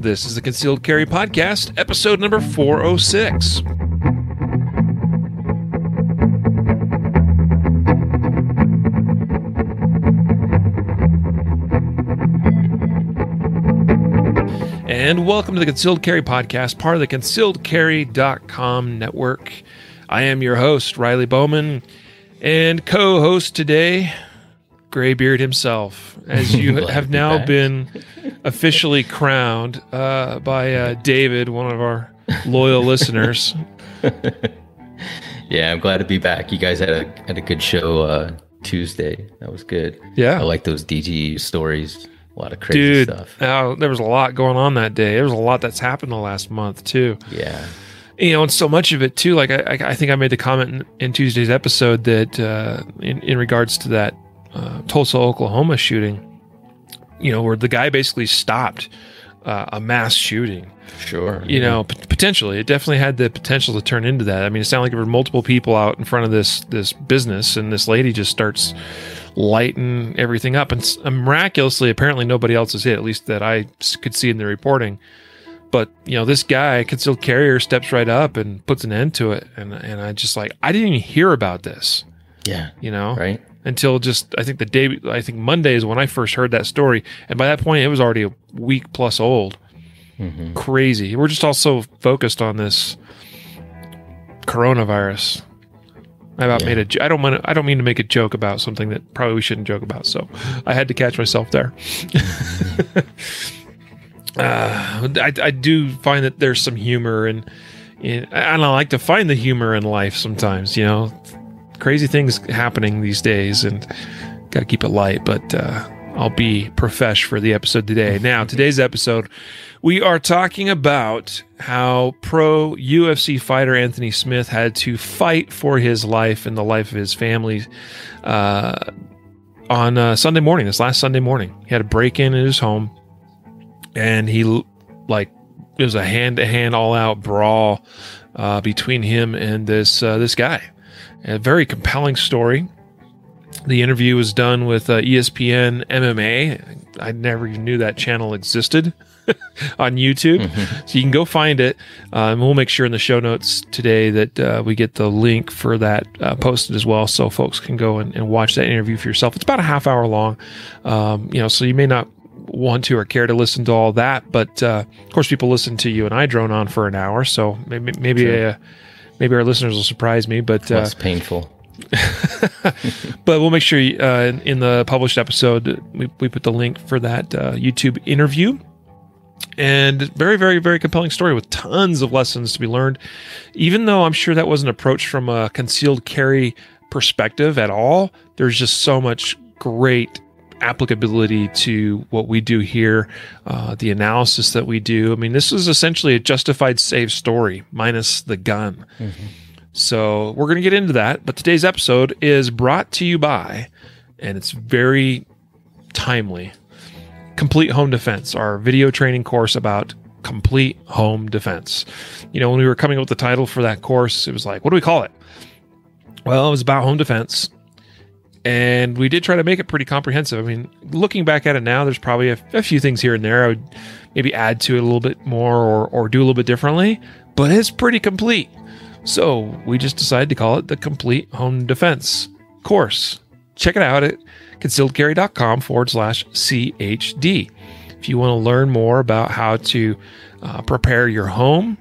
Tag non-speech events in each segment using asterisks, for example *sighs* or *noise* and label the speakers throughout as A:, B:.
A: This is the Concealed Carry Podcast, episode number 406. And welcome to the Concealed Carry Podcast, part of the concealedcarry.com network. I am your host, Riley Bowman, and co host today, Graybeard himself, as *laughs* you have now
B: back.
A: been officially crowned uh, by uh, David, one of our loyal listeners. *laughs*
B: Yeah, I'm glad to be back. You guys had a had a good show uh, Tuesday. That was good.
A: Yeah.
B: I like those DG stories. A lot of crazy
A: Dude,
B: stuff.
A: there was a lot going on that day. There was a lot that's happened the last month, too.
B: Yeah.
A: you know, and so much of it too. Like I, I, I think I made the comment in, in Tuesday's episode that uh, in in regards to that uh, Tulsa, Oklahoma shooting, you know, where the guy basically stopped uh, a mass shooting.
B: Sure.
A: You know, p- potentially, it definitely had the potential to turn into that. I mean, it sounded like there were multiple people out in front of this this business, and this lady just starts lighting everything up, and s- miraculously, apparently, nobody else is hit. At least that I s- could see in the reporting. But you know, this guy, concealed carrier, steps right up and puts an end to it, and and I just like I didn't even hear about this.
B: Yeah.
A: You know,
B: Right.
A: Until just I think the day I think Monday is when I first heard that story, and by that point it was already a week plus old.
B: hmm
A: Crazy. We're just all so focused on this coronavirus. I about
B: Yeah.
A: made a. I don't want. I don't mean to make a joke about something that probably we shouldn't joke about. So I had to catch myself there. *laughs* uh, I, I do find that there's some humor and and I like to find the humor in life sometimes. You know, crazy things happening these days, and got to keep it light. But uh, I'll be profesh for the episode today. *laughs* Now, today's episode, we are talking about how pro UFC fighter Anthony Smith had to fight for his life and the life of his family. Uh, on uh, Sunday morning, this last Sunday morning, he had a break in in his home, and he like it was a hand to hand, all out brawl uh, between him and this uh, this guy. A very compelling story. The interview was done with uh, ESPN MMA. I never even knew that channel existed *laughs* on YouTube. So you can go find it. Uh, and we'll make sure in the show notes today that uh, we get the link for that uh, posted as well so folks can go and, and watch that interview for yourself. It's about a half hour long. Um, you know, so you may not want to or care to listen to all that, but uh, of course, people listen to you and I drone on for an hour. So maybe, maybe,
B: Sure.
A: uh, maybe our listeners will surprise me, but uh,
B: Less painful. *laughs*
A: but we'll make sure uh, in, in the published episode we, we put the link for that uh, YouTube interview. And very, very, very compelling story with tons of lessons to be learned. Even though I'm sure that wasn't approached from a concealed carry perspective at all, there's just so much great applicability to what we do here, uh, the analysis that we do. I mean, this is essentially a justified save story minus the gun. So we're going to get into that. But today's episode is brought to you by, and it's very timely, Complete Home Defense, our video training course about complete home defense. You know, when we were coming up with the title for that course, it was like, what do we call it? Well, it was about home defense. And we did try to make it pretty comprehensive. I mean, looking back at it now, there's probably a, a few things here and there I would maybe add to it a little bit more or, or do a little bit differently, but it's pretty complete. So we just decided to call it the Complete Home Defense course. Check it out at concealedcarry.com forward slash CHD. If you want to learn more about how to uh, prepare your home,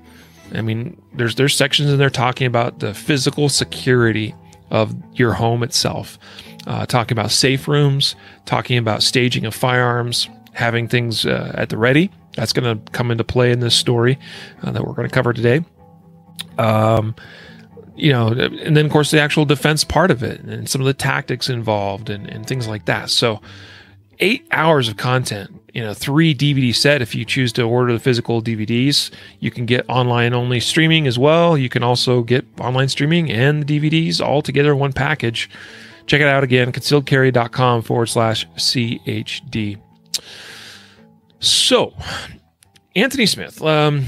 A: I mean, there's there's sections in there talking about the physical security of your home itself, uh, talking about safe rooms, talking about staging of firearms, having things uh, at the ready. That's going to come into play in this story uh, that we're going to cover today um, you know, and then of course the actual defense part of it and some of the tactics involved and, and things like that. So eight hours of content, you know, three DVD set. If you choose to order the physical DVDs, you can get online only streaming as well. You can also get online streaming and the DVDs all together in one package. Check it out again, concealedcarry.com forward slash CHD. So, Anthony Smith, um,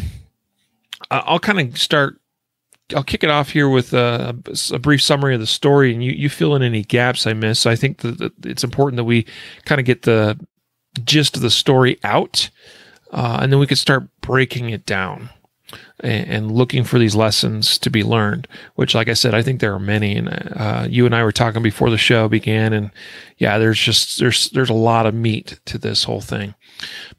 A: I'll kind of start. I'll kick it off here with a, a brief summary of the story, and you, you fill in any gaps I miss. I think that it's important that we kind of get the gist of the story out. uh, and then we could start breaking it down and, looking for these lessons to be learned. Which, like I said, I think there are many. And uh, you and I were talking before the show began, and yeah, there's just there's there's a lot of meat to this whole thing.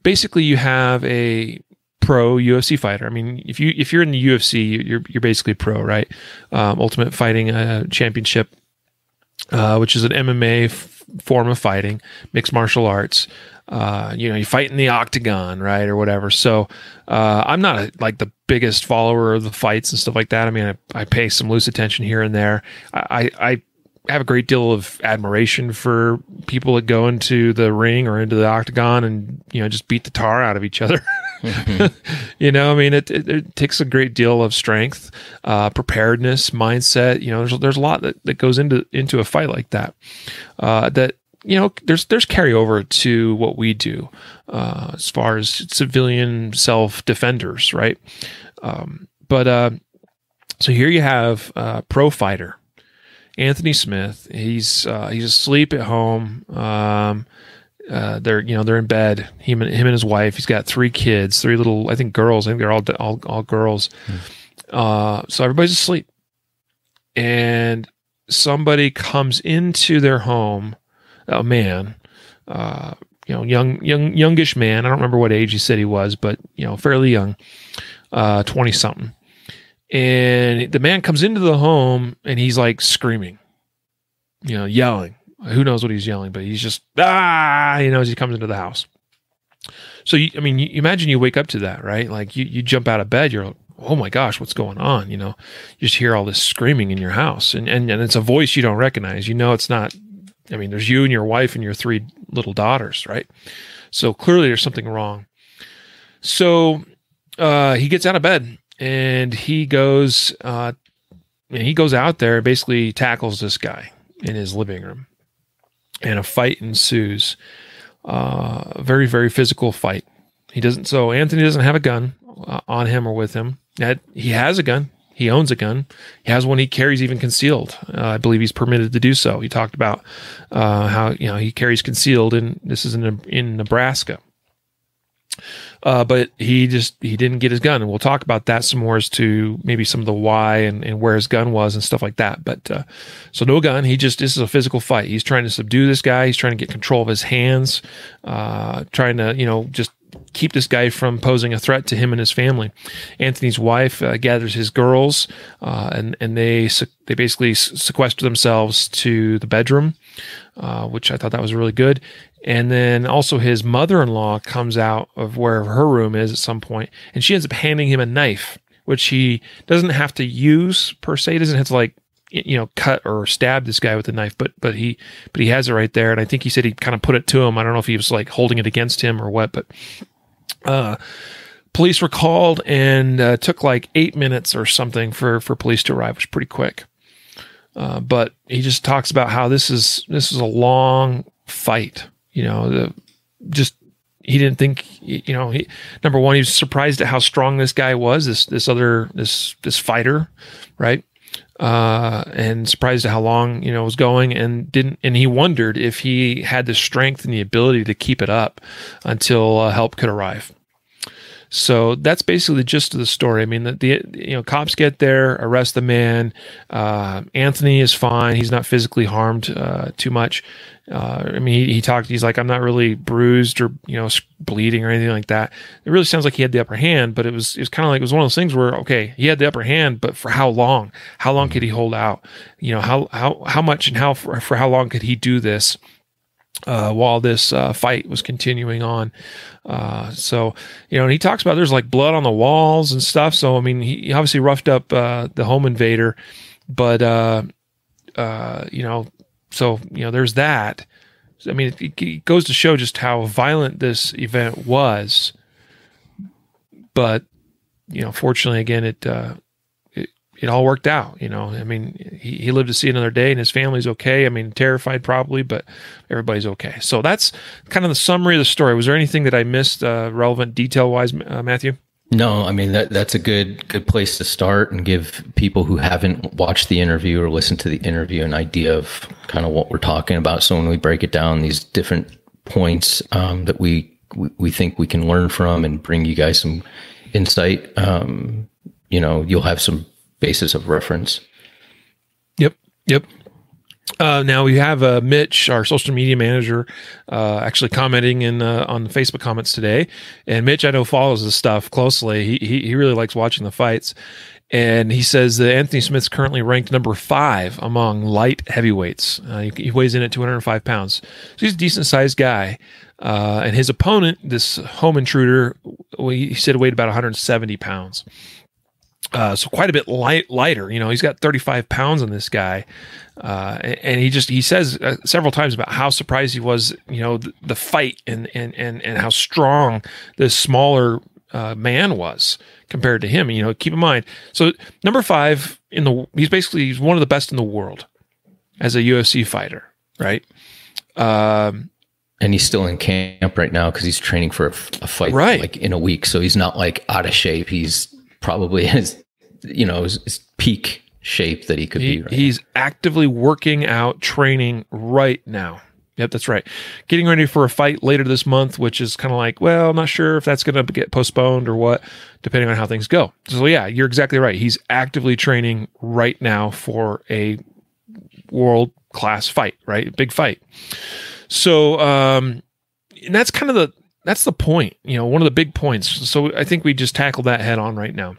A: Basically, you have a pro UFC fighter. I mean, if you if you're in the UFC, you're you're basically pro, right? Um, Ultimate Fighting uh, Championship, uh, which is an MMA f- form of fighting, mixed martial arts. Uh, you know, you fight in the octagon, right, or whatever. So, uh, I'm not a, like the biggest follower of the fights and stuff like that. I mean, I, I pay some loose attention here and there. I, I have a great deal of admiration for people that go into the ring or into the octagon and you know just beat the tar out of each other. Mm-hmm. *laughs* you know, I mean, it, it, it, takes a great deal of strength, uh, preparedness, mindset. You know, there's there's a lot that, that goes into into a fight like that. Uh, that you know, there's there's carryover to what we do uh, as far as civilian self defenders, right? Um, but uh, so here you have a pro fighter Anthony Smith. He's uh, he's asleep at home. Um, uh, they're you know they're in bed. Him and him and his wife. He's got three kids, three little I think girls. I think they're all all, all girls. Hmm. Uh, so everybody's asleep, and somebody comes into their home. A man, uh, you know, young young youngish man. I don't remember what age he said he was, but you know, fairly young, uh, twenty something and the man comes into the home and he's like screaming, you know, yelling. Who knows what he's yelling, but he's just ah, you know, as he comes into the house. So you, I mean, you imagine you wake up to that, right? Like you, you jump out of bed, you're like, oh my gosh, what's going on? You know, you just hear all this screaming in your house, and and, and it's a voice you don't recognize. You know, it's not. I mean, there's you and your wife and your three little daughters, right? So clearly, there's something wrong. So uh, he gets out of bed and he goes uh, he goes out there basically tackles this guy in his living room. And a fight ensues. Uh, a very very physical fight. He doesn't so anthony doesn't have a gun uh, on him or with him. That he has a gun. He owns a gun. He has one he carries even concealed. Uh, i believe he's permitted to do so. He talked about uh, how you know he carries concealed and this is in, in nebraska uh, but he just he didn't get his gun, and we'll talk about that some more as to maybe some of the why and, and where his gun was and stuff like that. But uh, so no gun. He just this is a physical fight. He's trying to subdue this guy. He's trying to get control of his hands, uh, trying to you know just keep this guy from posing a threat to him and his family. Anthony's wife uh, gathers his girls, uh, and and they they basically sequester themselves to the bedroom, uh, which I thought that was really good. And then also his mother in law comes out of where her room is at some point, and she ends up handing him a knife, which he doesn't have to use per se. He doesn't have to like you know cut or stab this guy with a knife, but but he but he has it right there. And I think he said he kind of put it to him. I don't know if he was like holding it against him or what, but uh, police were called and uh, took like eight minutes or something for for police to arrive, which was pretty quick. Uh, but he just talks about how this is this is a long fight you know, the, just he didn't think you know he, number one he was surprised at how strong this guy was this this other this this fighter right? Uh, and surprised at how long you know was going and didn't and he wondered if he had the strength and the ability to keep it up until uh, help could arrive so that's basically the gist of the story. I mean, the, the you know cops get there, arrest the man. Uh, Anthony is fine; he's not physically harmed uh, too much. Uh, I mean, he, he, talked. He's like, I'm not really bruised or you know bleeding or anything like that. It really sounds like he had the upper hand, but it was it was kind of like it was one of those things where okay, he had the upper hand, but for how long? How long could he hold out? You know, how how how much and how for, for how long could he do this? Uh, while this uh, fight was continuing on. Uh, so, you know, and he talks about there's like blood on the walls and stuff. So, I mean, he obviously roughed up uh, the home invader, but, uh, you know, so, you know, there's that. I mean, it, it goes to show just how violent this event was. But, you know, fortunately, again, it, it all worked out. You know, I mean, he, he lived to see another day and his family's okay. I mean, terrified probably, but everybody's okay. So that's kind of the summary of the story. Was there anything that I missed, uh, relevant detail wise, uh, Matthew?
B: No, I mean that that's a good good place to start and give people who haven't watched the interview or listened to the interview an idea of kind of what we're talking about. So when we break it down, these different points um, that we we, we think we can learn from and bring you guys some insight, um, you know, you'll have some basis of reference.
A: Yep. Yep. Uh, now we have uh, Mitch, our social media manager, uh, actually commenting in uh, on the Facebook comments today. And Mitch, I know follows this stuff closely. He, he he really likes watching the fights, and he says that Anthony Smith's currently ranked number five among light heavyweights. Uh, he, he, weighs in at 205 pounds, so he's a decent sized guy. Uh, and his opponent, this home intruder, he said weighed about 170 pounds. Uh, so quite a bit light, lighter. You know, he's got 35 pounds on this guy, uh, and he just he says uh, several times about how surprised he was. You know, the, the fight and and and and how strong this smaller uh, man was compared to him. You know, keep in mind. So number five in the he's basically he's one of the best in the world as a UFC fighter, right?
B: Um, and he's still in camp right now because he's training for a, a fight right. like in a week. So he's not like out of shape. He's probably *laughs* his, you know, his, his peak shape that he could he,
A: be. Right he's now. actively working out, training right now. Yep, that's right. Getting ready for a fight later this month, which is kind of like, well, I'm not sure if that's going to get postponed or what, depending on how things go. So, yeah, you're exactly right. He's actively training right now for a world class fight, right? Big fight. So, um, and that's kind of the that's the point, you know, one of the big points. So I think we just tackled that head on right now.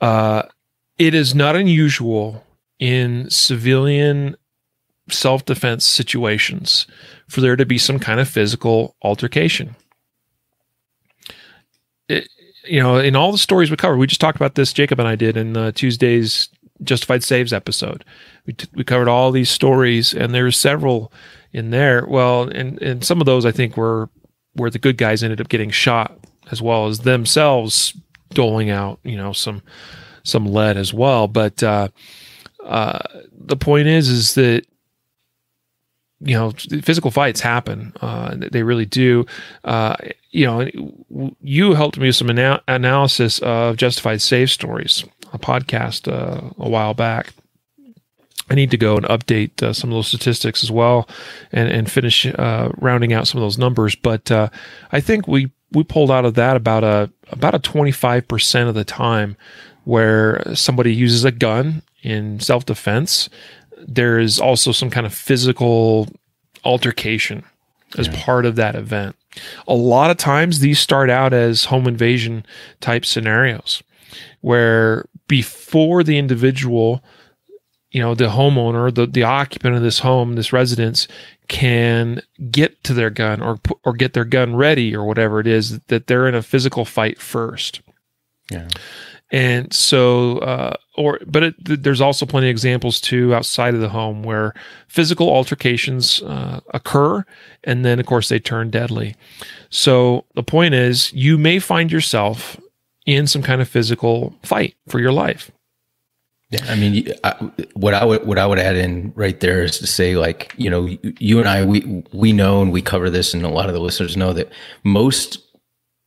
A: Uh, it is not unusual in civilian self defense situations for there to be some kind of physical altercation. It, you know, in all the stories we covered, we just talked about this, Jacob and I did in uh, Tuesday's Justified Saves episode. We, t- we covered all these stories, and there there's several in there. Well, and, and some of those I think were where the good guys ended up getting shot as well as themselves doling out, you know, some some lead as well. But uh, uh, the point is, is that you know, physical fights happen. Uh, they really do. Uh, you know, you helped me with some ana- analysis of Justified Save Stories, a podcast uh, a while back. I need to go and update uh, some of those statistics as well, and and finish uh, rounding out some of those numbers. But uh, I think we we pulled out of that about a about a twenty five percent of the time where somebody uses a gun in self defense. There is also some kind of physical altercation as yeah. part of that event. A lot of times these start out as home invasion type scenarios where before the individual you know the homeowner the, the occupant of this home this residence can get to their gun or or get their gun ready or whatever it is that they're in a physical fight first. Yeah. And so uh, or but it, there's also plenty of examples too outside of the home where physical altercations uh, occur and then of course they turn deadly. So the point is you may find yourself in some kind of physical fight for your life
B: yeah, I mean, I, what I would what I would add in right there is to say, like, you know, you and I, we we know and we cover this, and a lot of the listeners know that most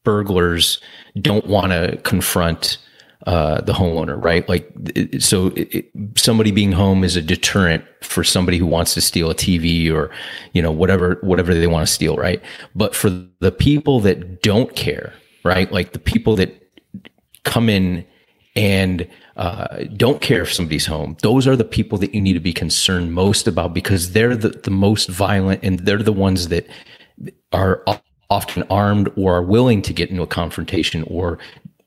B: burglars don't want to confront uh, the homeowner, right? Like, so it, somebody being home is a deterrent for somebody who wants to steal a TV or, you know, whatever whatever they want to steal, right? But for the people that don't care, right? Like the people that come in and uh, don't care if somebody's home. Those are the people that you need to be concerned most about because they're the, the most violent and they're the ones that are often armed or are willing to get into a confrontation or,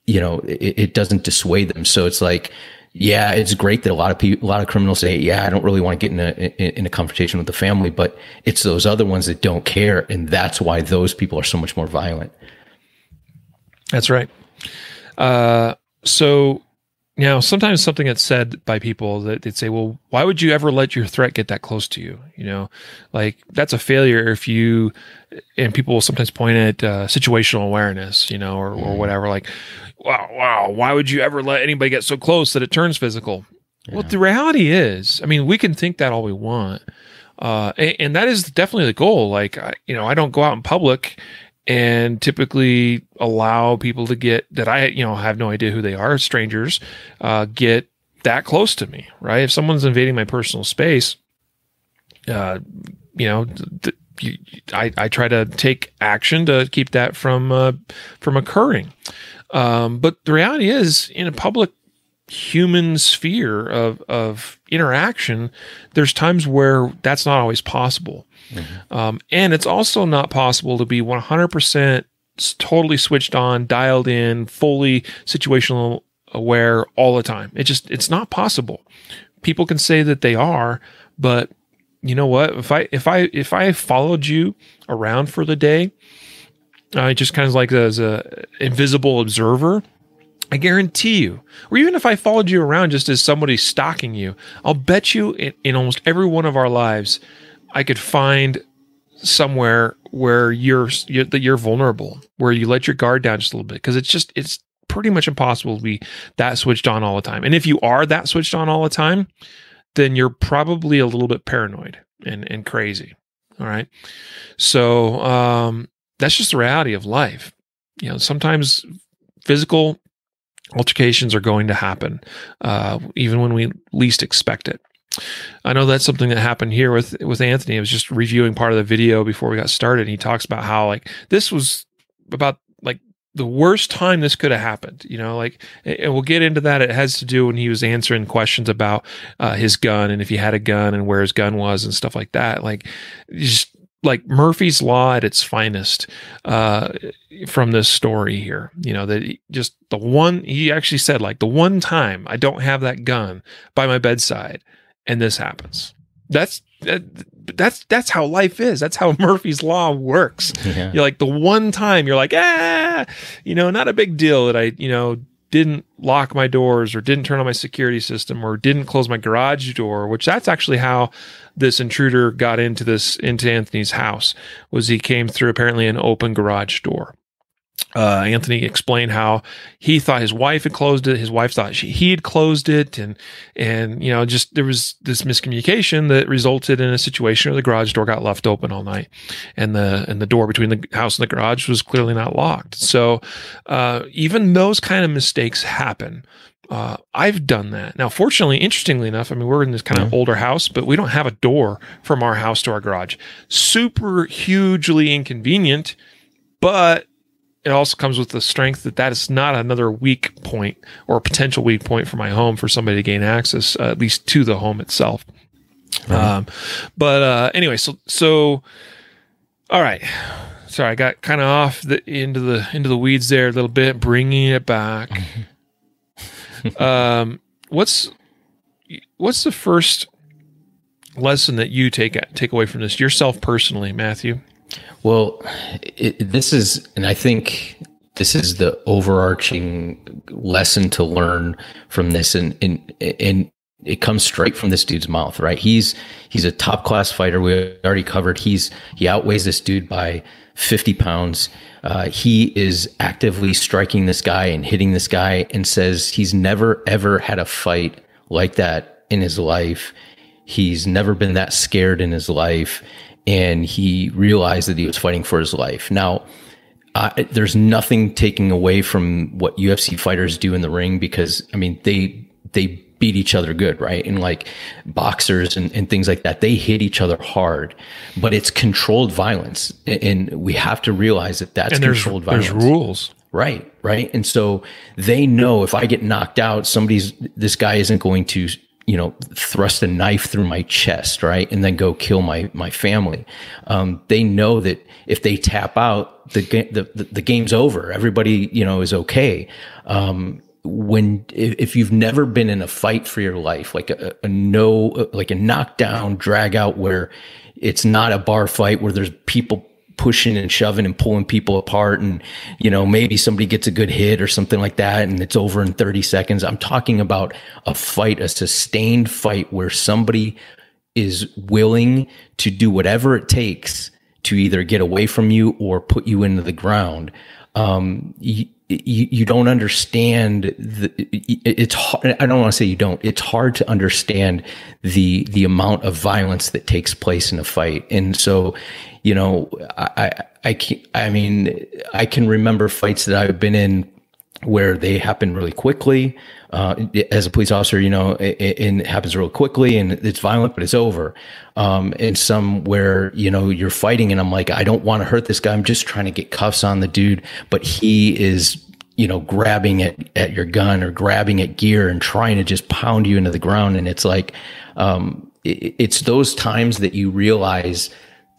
B: you know, it, it doesn't dissuade them. So it's like, yeah, it's great that a lot of people, a lot of criminals say, yeah, I don't really want to get in a, in a confrontation with the family, but it's those other ones that don't care. And that's why those people are so much more violent.
A: That's right. Uh, so now, sometimes something that's said by people that they'd say, well, why would you ever let your threat get that close to you? You know, like that's a failure if you, and people will sometimes point at uh, situational awareness, you know, or, or mm-hmm. whatever. Like, wow, wow, why would you ever let anybody get so close that it turns physical? Yeah. Well, the reality is, I mean, we can think that all we want. Uh, and, and, that is definitely the goal. Like, I, you know, I don't go out in public and typically allow people to get that I you know have no idea who they are, strangers, uh, get that close to me, right? If someone's invading my personal space, uh, you know, th- you, I, I try to take action to keep that from uh, from occurring. Um, but the reality is, in a public human sphere of of interaction, there's times where that's not always possible, mm-hmm. um, and it's also not possible to be 100 percent totally switched on, dialed in, fully situational aware all the time. It just it's not possible. People can say that they are, but you know what? If I if I if I followed you around for the day, uh, just kind of like as a invisible observer, I guarantee you, or even if I followed you around just as somebody stalking you, I'll bet you in, in almost every one of our lives, I could find somewhere where you're, you're that you're vulnerable, where you let your guard down just a little bit, because it's just it's pretty much impossible to be that switched on all the time. And if you are that switched on all the time, then you're probably a little bit paranoid and, and crazy. All right. So um, that's just the reality of life. You know, sometimes physical altercations are going to happen, uh, even when we least expect it. I know that's something that happened here with with Anthony. I was just reviewing part of the video before we got started. And he talks about how like this was about like the worst time this could have happened. You know, like, and we'll get into that. It has to do when he was answering questions about uh, his gun and if he had a gun and where his gun was and stuff like that. Like, just like Murphy's Law at its finest uh, from this story here. You know, that just the one, he actually said, like, the one time I don't have that gun by my bedside and this happens. That's that, that's that's how life is. That's how *laughs* Murphy's law works. Yeah. You're like the one time you're like, ah, you know, not a big deal that I, you know, didn't lock my doors or didn't turn on my security system or didn't close my garage door, which that's actually how this intruder got into this into Anthony's house was he came through apparently an open garage door uh, Anthony explained how he thought his wife had closed it. His wife thought she, he had closed it, and and you know just there was this miscommunication that resulted in a situation where the garage door got left open all night, and the and the door between the house and the garage was clearly not locked. So uh, even those kind of mistakes happen. Uh, I've done that. Now, fortunately, interestingly enough, I mean, we're in this kind of older house, but we don't have a door from our house to our garage. Super hugely inconvenient, but it also comes with the strength that that is not another weak point or a potential weak point for my home for somebody to gain access, uh, at least to the home itself. Um, but uh, anyway, so so all right. Sorry, I got kind of off the into the into the weeds there a little bit, bringing it back. *laughs* um, what's what's the first lesson that you take take away from this yourself personally, Matthew?
B: Well, it, this is, and I think this is the overarching lesson to learn from this, and and and it comes straight from this dude's mouth, right? He's he's a top class fighter. We already covered. He's he outweighs this dude by fifty pounds. Uh, he is actively striking this guy and hitting this guy, and says he's never ever had a fight like that in his life. He's never been that scared in his life and he realized that he was fighting for his life. Now, uh, there's nothing taking away from what UFC fighters do in the ring because I mean they they beat each other good, right? And like boxers and, and things like that, they hit each other hard, but it's controlled violence, and we have to realize that that's and controlled violence.
A: There's rules.
B: Right, right. And so they know if I get knocked out, somebody's, this guy isn't going to you know, thrust a knife through my chest, right, and then go kill my my family. Um, they know that if they tap out, the, the the, the game's over. Everybody, you know, is okay. Um, when if you've never been in a fight for your life, like a, a no, like a knockdown, drag out, where it's not a bar fight where there's people pushing and shoving and pulling people apart and you know maybe somebody gets a good hit or something like that and it's over in 30 seconds i'm talking about a fight a sustained fight where somebody is willing to do whatever it takes to either get away from you or put you into the ground um, you, you, you don't understand the, it's hard, I don't want to say you don't, it's hard to understand the, the amount of violence that takes place in a fight. And so, you know, I, I, I, I mean, I can remember fights that I've been in where they happen really quickly. Uh, as a police officer, you know, it, it, it, happens real quickly and it's violent, but it's over. Um, and some where, you know, you're fighting and I'm like, I don't want to hurt this guy. I'm just trying to get cuffs on the dude, but he is, you know, grabbing at, at your gun or grabbing at gear and trying to just pound you into the ground. And it's like, um, it, it's those times that you realize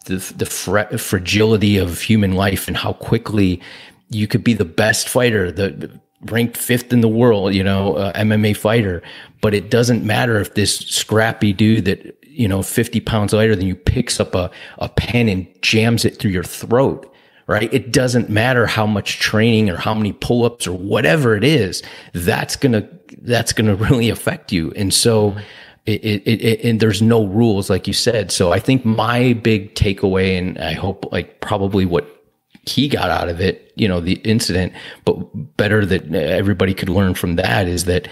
B: the, the fra- fragility of human life and how quickly you could be the best fighter, the ranked fifth in the world, you know, uh, MMA fighter, but it doesn't matter if this scrappy dude that you know 50 pounds lighter than you picks up a, a pen and jams it through your throat right? It doesn't matter how much training or how many pull-ups or whatever it is. That's gonna that's gonna *laughs* really affect you. And so it, it, it, and there's no rules like you said so i think my big takeaway and i hope like probably what he got out of it, you know, the incident, but better that everybody could learn from that is that,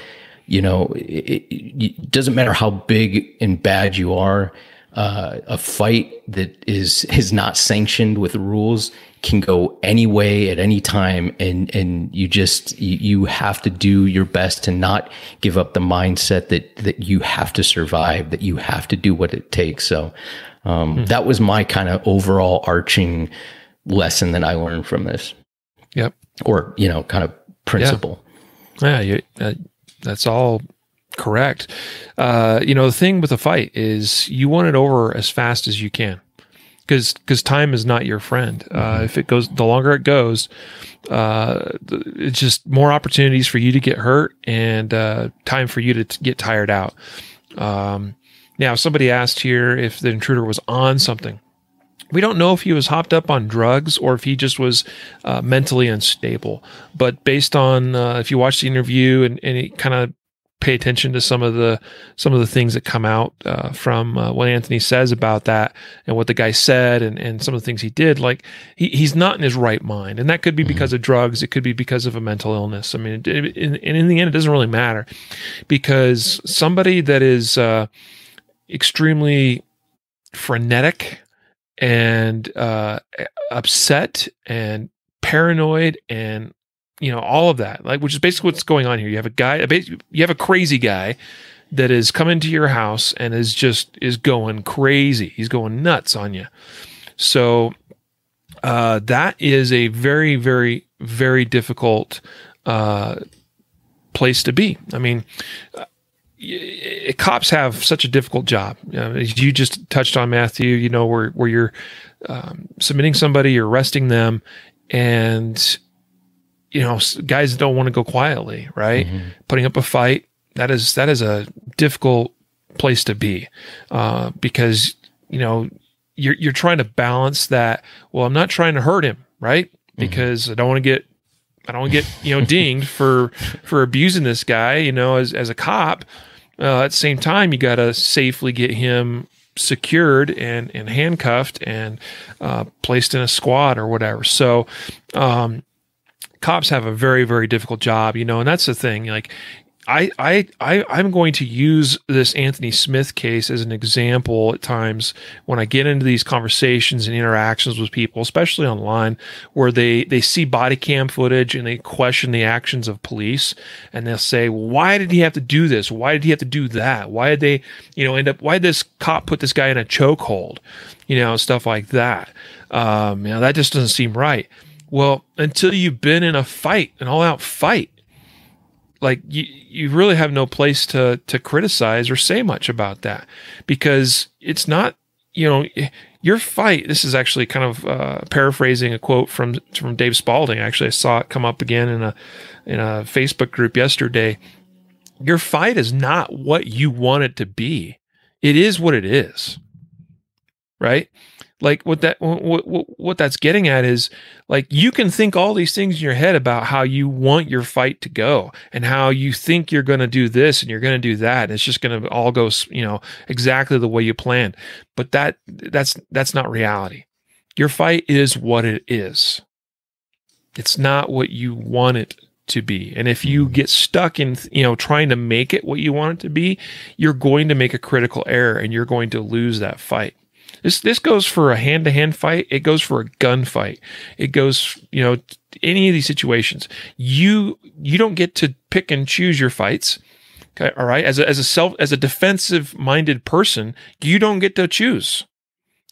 B: you know, it, it doesn't matter how big and bad you are. Uh, a fight that is is not sanctioned with rules can go any way at any time and and you just you, you have to do your best to not give up the mindset that that you have to survive that you have to do what it takes so um, hmm. that was my kind of overall arching lesson that I learned from this.
A: Yep.
B: Or, you know, kind of principle.
A: Yeah, yeah you, uh, that's all correct. Uh, you know, the thing with a fight is you want it over as fast as you can. Because because time is not your friend. Uh, mm-hmm. If it goes, the longer it goes, uh, it's just more opportunities for you to get hurt and uh, time for you to t- get tired out. Um, now, somebody asked here if the intruder was on something. We don't know if he was hopped up on drugs or if he just was uh, mentally unstable. But based on uh, if you watch the interview and, and kind of pay attention to some of the some of the things that come out uh, from uh, what Anthony says about that and what the guy said and, and some of the things he did, like he, he's not in his right mind, and that could be mm-hmm. because of drugs, it could be because of a mental illness. I mean, it, in, and in the end, it doesn't really matter because somebody that is uh, extremely frenetic and uh, upset and paranoid and you know all of that like which is basically what's going on here you have a guy you have a crazy guy that is coming to your house and is just is going crazy he's going nuts on you so uh, that is a very very very difficult uh, place to be i mean cops have such a difficult job. You, you just touched on Matthew. You know where where you're um, submitting somebody, you're arresting them, and you know guys don't want to go quietly, right? Mm-hmm. Putting up a fight that is that is a difficult place to be uh, because you know you're you're trying to balance that. Well, I'm not trying to hurt him, right? Mm-hmm. Because mm-hmm. I don't want to get I don't want to get you know dinged *laughs* for for abusing this guy, you know, as as a cop. Uh, at the same time, you got to safely get him secured and, and handcuffed and uh, placed in a squad or whatever. So, um, cops have a very, very difficult job, you know, and that's the thing. Like, I, I, I, I'm going to use this Anthony Smith case as an example at times when I get into these conversations and interactions with people, especially online, where they, they see body cam footage and they question the actions of police and they'll say, why did he have to do this? Why did he have to do that? Why did they, you know, end up, why did this cop put this guy in a chokehold? You know, stuff like that. Um, you know, that just doesn't seem right. Well, until you've been in a fight, an all out fight, like you you really have no place to to criticize or say much about that because it's not you know your fight this is actually kind of uh, paraphrasing a quote from from Dave Spaulding actually I saw it come up again in a in a Facebook group yesterday. Your fight is not what you want it to be. It is what it is right like what that what, what, what that's getting at is like you can think all these things in your head about how you want your fight to go and how you think you're going to do this and you're going to do that. And it's just going to all go you know exactly the way you planned. But that that's that's not reality. Your fight is what it is. It's not what you want it to be. And if you get stuck in you know trying to make it what you want it to be you're going to make a critical error and you're going to lose that fight This this goes for a hand to hand fight. It goes for a gunfight. It goes, you know, any of these situations. You you don't get to pick and choose your fights. Okay, all right. As a as a self as a defensive minded person, you don't get to choose.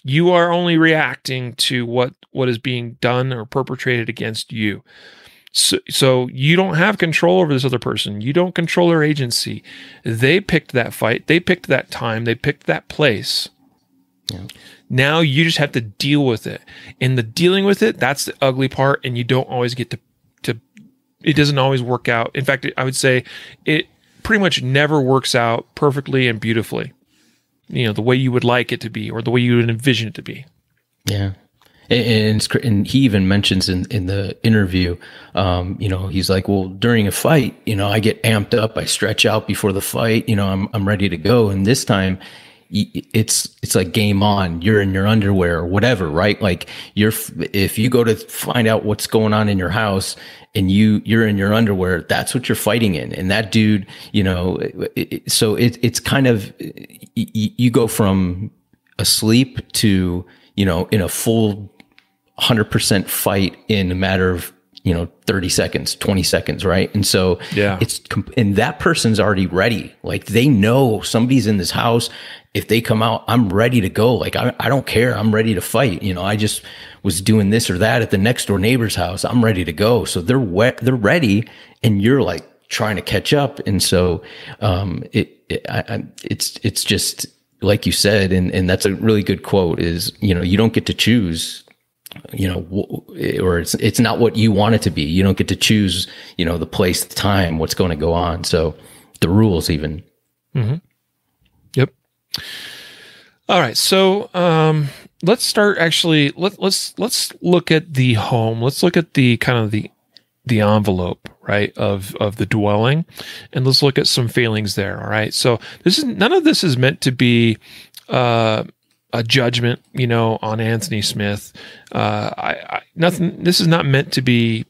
A: You are only reacting to what what is being done or perpetrated against you. So, so you don't have control over this other person. You don't control their agency. They picked that fight. They picked that time. They picked that place. Yeah. Now you just have to deal with it. And the dealing with it, that's the ugly part. And you don't always get to, to, it doesn't always work out. In fact, I would say it pretty much never works out perfectly and beautifully, you know, the way you would like it to be or the way you would envision it to be.
B: Yeah. And, and, he even mentions in, in the interview, um, you know, he's like, well, during a fight, you know, I get amped up, I stretch out before the fight, you know, I'm, I'm ready to go. And this time it's, it's like game on, you're in your underwear or whatever, right? Like you're, if you go to find out what's going on in your house and you, you're in your underwear, that's what you're fighting in. And that dude, you know, it, so it, it's kind of, you go from asleep to, you know, in a full 100% fight in a matter of you know 30 seconds 20 seconds right? And so
A: yeah.
B: it's and that person's already ready. Like they know somebody's in this house. If they come out i'm ready to go. Like I, I don't care. I'm ready to fight. You know i just was doing this or that at the next door neighbor's house. I'm ready to go. So they're wet they're ready and you're like trying to catch up. And so um it, it I, it's it's just like you said and and that's a really good quote is you know you don't get to choose you know, or it's it's not what you want it to be. You don't get to choose, you know, the place, the time, what's going to go on. So the rules, even.
A: Mm-hmm. Yep. All right. So um, let's start. Actually, let, let's let's look at the home. Let's look at the kind of the the envelope right of of the dwelling and let's look at some failings there all right so this is none of this is meant to be uh a judgment, you know, on Anthony Smith. Uh, I, I, nothing. This is not meant to be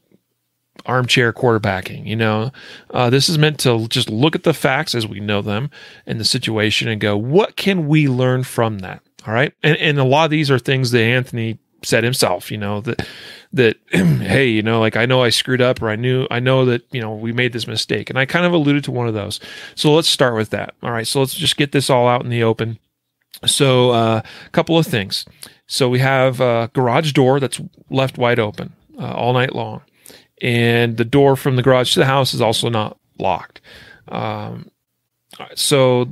A: armchair quarterbacking. You know, uh, this is meant to just look at the facts as we know them and the situation and go, what can we learn from that? All right, and and a lot of these are things that Anthony said himself. You know that that *clears throat* hey, you know, like I know I screwed up, or I knew I know that you know we made this mistake, and I kind of alluded to one of those. So let's start with that. All right, so let's just get this all out in the open. So, uh, a couple of things. So, we have a garage door that's left wide open uh, all night long, and the door from the garage to the house is also not locked. Um, so,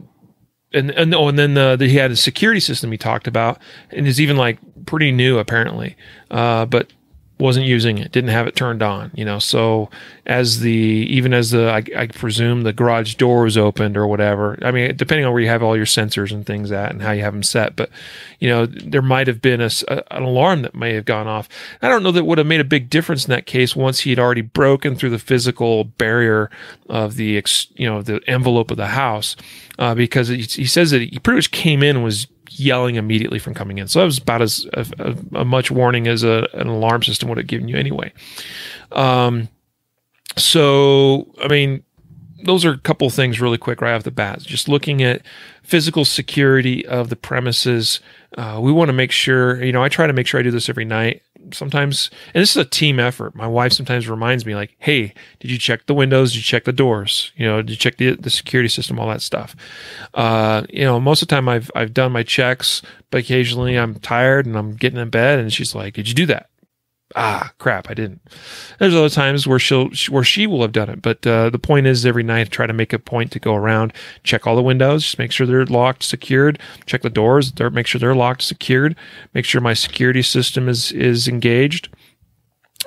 A: and and oh, and then the, the, he had a security system he talked about, and is even like pretty new apparently. Uh, but wasn't using it, didn't have it turned on, you know. So as the even as the I, I, presume the garage door was opened or whatever. I mean, depending on where you have all your sensors and things at and how you have them set, but you know there might have been a, a, an alarm that may have gone off. I don't know that would have made a big difference in that case once he had already broken through the physical barrier of the ex, you know the envelope of the house, uh, because he, he says that he pretty much came in was yelling immediately from coming in. So that was about as a, a, much warning as a, an alarm system would have given you anyway. Um, so I mean, those are a couple things really quick right off the bat. Just looking at physical security of the premises. Uh, we want to make sure, you know, I try to make sure I do this every night sometimes, and this is a team effort. My wife sometimes reminds me, like, "Hey, did you check the windows? Did you check the doors? You know, did you check the the security system? All that stuff." Uh, you know, most of the time I've I've done my checks, but occasionally I'm tired and I'm getting in bed, and she's like, "Did you do that?" Ah crap i didn't. There's other times where she'll where she will have done it but uh, the point is every night try to make a point to go around check all the windows just make sure they're locked secured check the doors make sure they're locked secured make sure my security system is is engaged.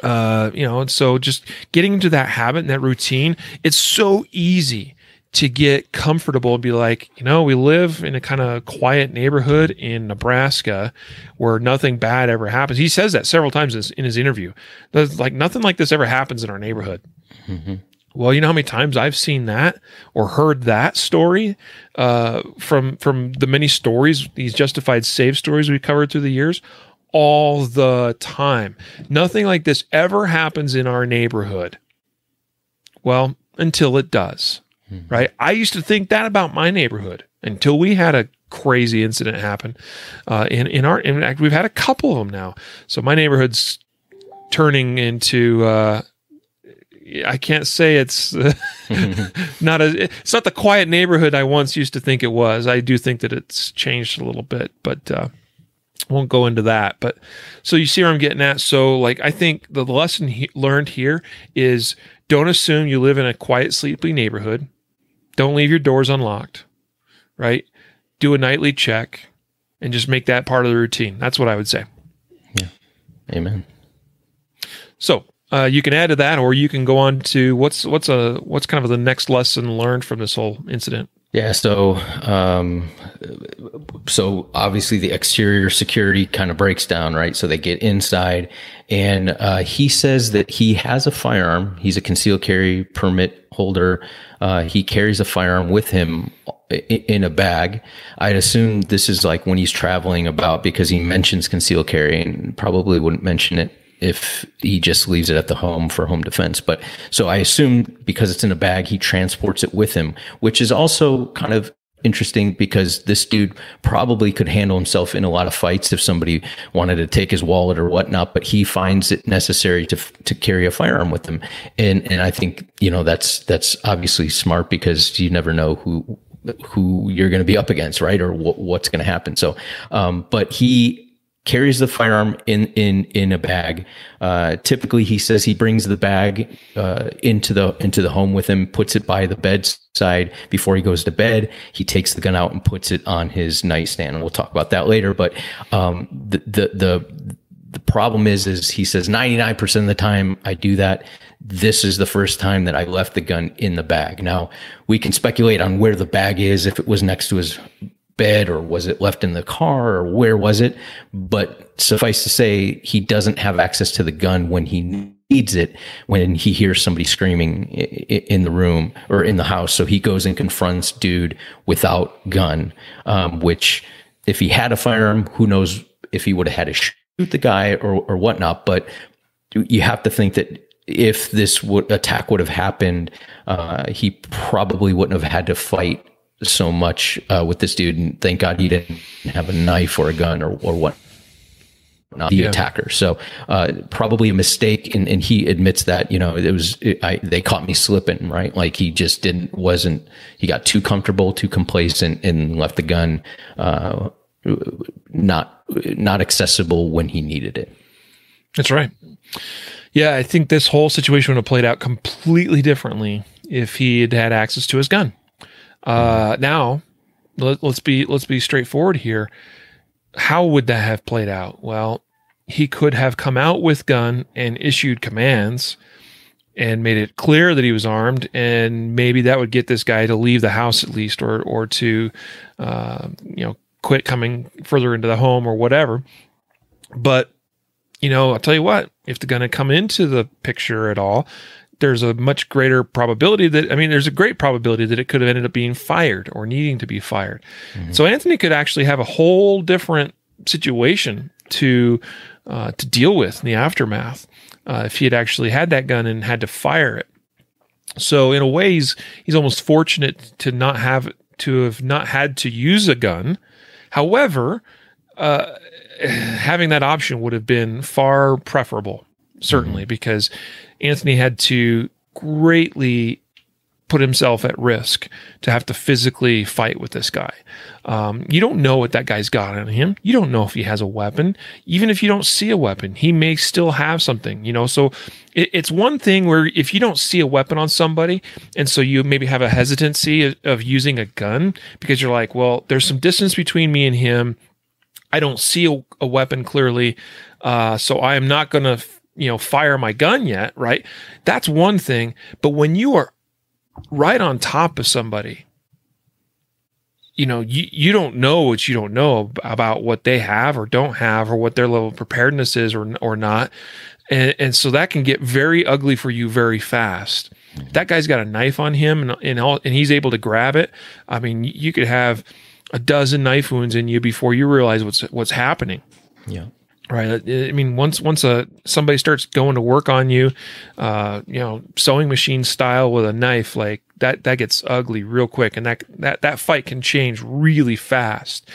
A: Uh you know and so just getting into that habit and that routine it's so easy to get comfortable and be like, you know, we live in a kind of quiet neighborhood in Nebraska where nothing bad ever happens. He says that several times in his interview. There's like nothing like this ever happens in our neighborhood. Mm-hmm. Well, you know how many times I've seen that or heard that story uh, from from the many stories, these justified save stories we covered through the years, all the time. Nothing like this ever happens in our neighborhood. Well, until it does. Mm-hmm. Right. I used to think that about my neighborhood until we had a crazy incident happen. Uh, in in our in fact, we've had a couple of them now. So my neighborhood's turning into. Uh, I can't say it's uh, *laughs* not a. It's not the quiet neighborhood I once used to think it was. I do think that it's changed a little bit, but uh, won't go into that. But so you see where I'm getting at. So like I think the lesson he learned here is don't assume you live in a quiet, sleepy neighborhood. Don't leave your doors unlocked. Right. Do a nightly check, and just make that part of the routine. That's what I would say.
B: Yeah. Amen.
A: So uh, you can add to that, or you can go on to what's what's a what's kind of the next lesson learned from this whole incident.
B: Yeah. So, um, so obviously the exterior security kind of breaks down, right? So they get inside, and uh, he says that he has a firearm. He's a concealed carry permit holder. Uh, he carries a firearm with him in a bag. I'd assume this is like when he's traveling about because he mentions concealed carry and probably wouldn't mention it if he just leaves it at the home for home defense. But so I assume because it's in a bag, he transports it with him, which is also kind of interesting because this dude probably could handle himself in a lot of fights if somebody wanted to take his wallet or whatnot, but he finds it necessary to to carry a firearm with him. And and I think, you know, that's that's obviously smart because you never know who who you're going to be up against, right? Or what's going to happen. So, um, but he carries the firearm in in in a bag. Uh, typically, he says he brings the bag uh, into the into the home with him, puts it by the bedside before he goes to bed. He takes the gun out and puts it on his nightstand, and we'll talk about that later. But um, the the the the problem is, is he says 99% of the time I do that. This is the first time that I left the gun in the bag. Now we can speculate on where the bag is, if it was next to his bed or was it left in the car or where was it? But suffice to say, he doesn't have access to the gun when he needs it when he hears somebody screaming in the room or in the house. So he goes and confronts dude without gun, um, which if he had a firearm, who knows if he would have had to shoot the guy or, or whatnot. But you have to think that if this would, attack would have happened, uh, he probably wouldn't have had to fight so much uh, with this dude, and thank God he didn't have a knife or a gun or or what not the yeah. attacker. So uh, probably a mistake, and, and he admits that you know it was it, I, they caught me slipping, right? Like he just didn't wasn't he got too comfortable, too complacent, and left the gun uh, not not accessible when he needed it.
A: That's right. Yeah, I think this whole situation would have played out completely differently if he had had access to his gun. Uh, now, let, let's be let's be straightforward here. How would that have played out? Well, he could have come out with gun and issued commands and made it clear that he was armed, and maybe that would get this guy to leave the house at least, or or to, uh, you know, quit coming further into the home or whatever. But you know, I'll tell you what, if they're going to come into the picture at all, there's a much greater probability that I mean, there's a great probability that it could have ended up being fired or needing to be fired. Mm-hmm. So Anthony could actually have a whole different situation to uh, to deal with in the aftermath uh, if he had actually had that gun and had to fire it. So in a way, he's he's almost fortunate to not have to have not had to use a gun. However, uh, *sighs* having that option would have been far preferable, certainly, mm-hmm. because Anthony had to greatly put himself at risk to have to physically fight with this guy. Um, you don't know what that guy's got on him. You don't know if he has a weapon. Even if you don't see a weapon, he may still have something, you know? So it, it's one thing where if you don't see a weapon on somebody, and so you maybe have a hesitancy of, of using a gun because you're like, well, there's some distance between me and him. I don't see a, a weapon clearly. Uh, so I am not going to you know, fire my gun yet, right? That's one thing. But when you are right on top of somebody, you know, you, you don't know what you don't know about what they have or don't have or what their level of preparedness is or, or not. And, and so that can get very ugly for you very fast. That guy's got a knife on him and, and, all, and he's able to grab it. I mean, you could have a dozen knife wounds in you before you realize what's, what's happening.
B: Yeah.
A: Right? I mean once once a somebody starts going to work on you uh you know sewing machine style with a knife like that that gets ugly real quick and that that that fight can change really fast.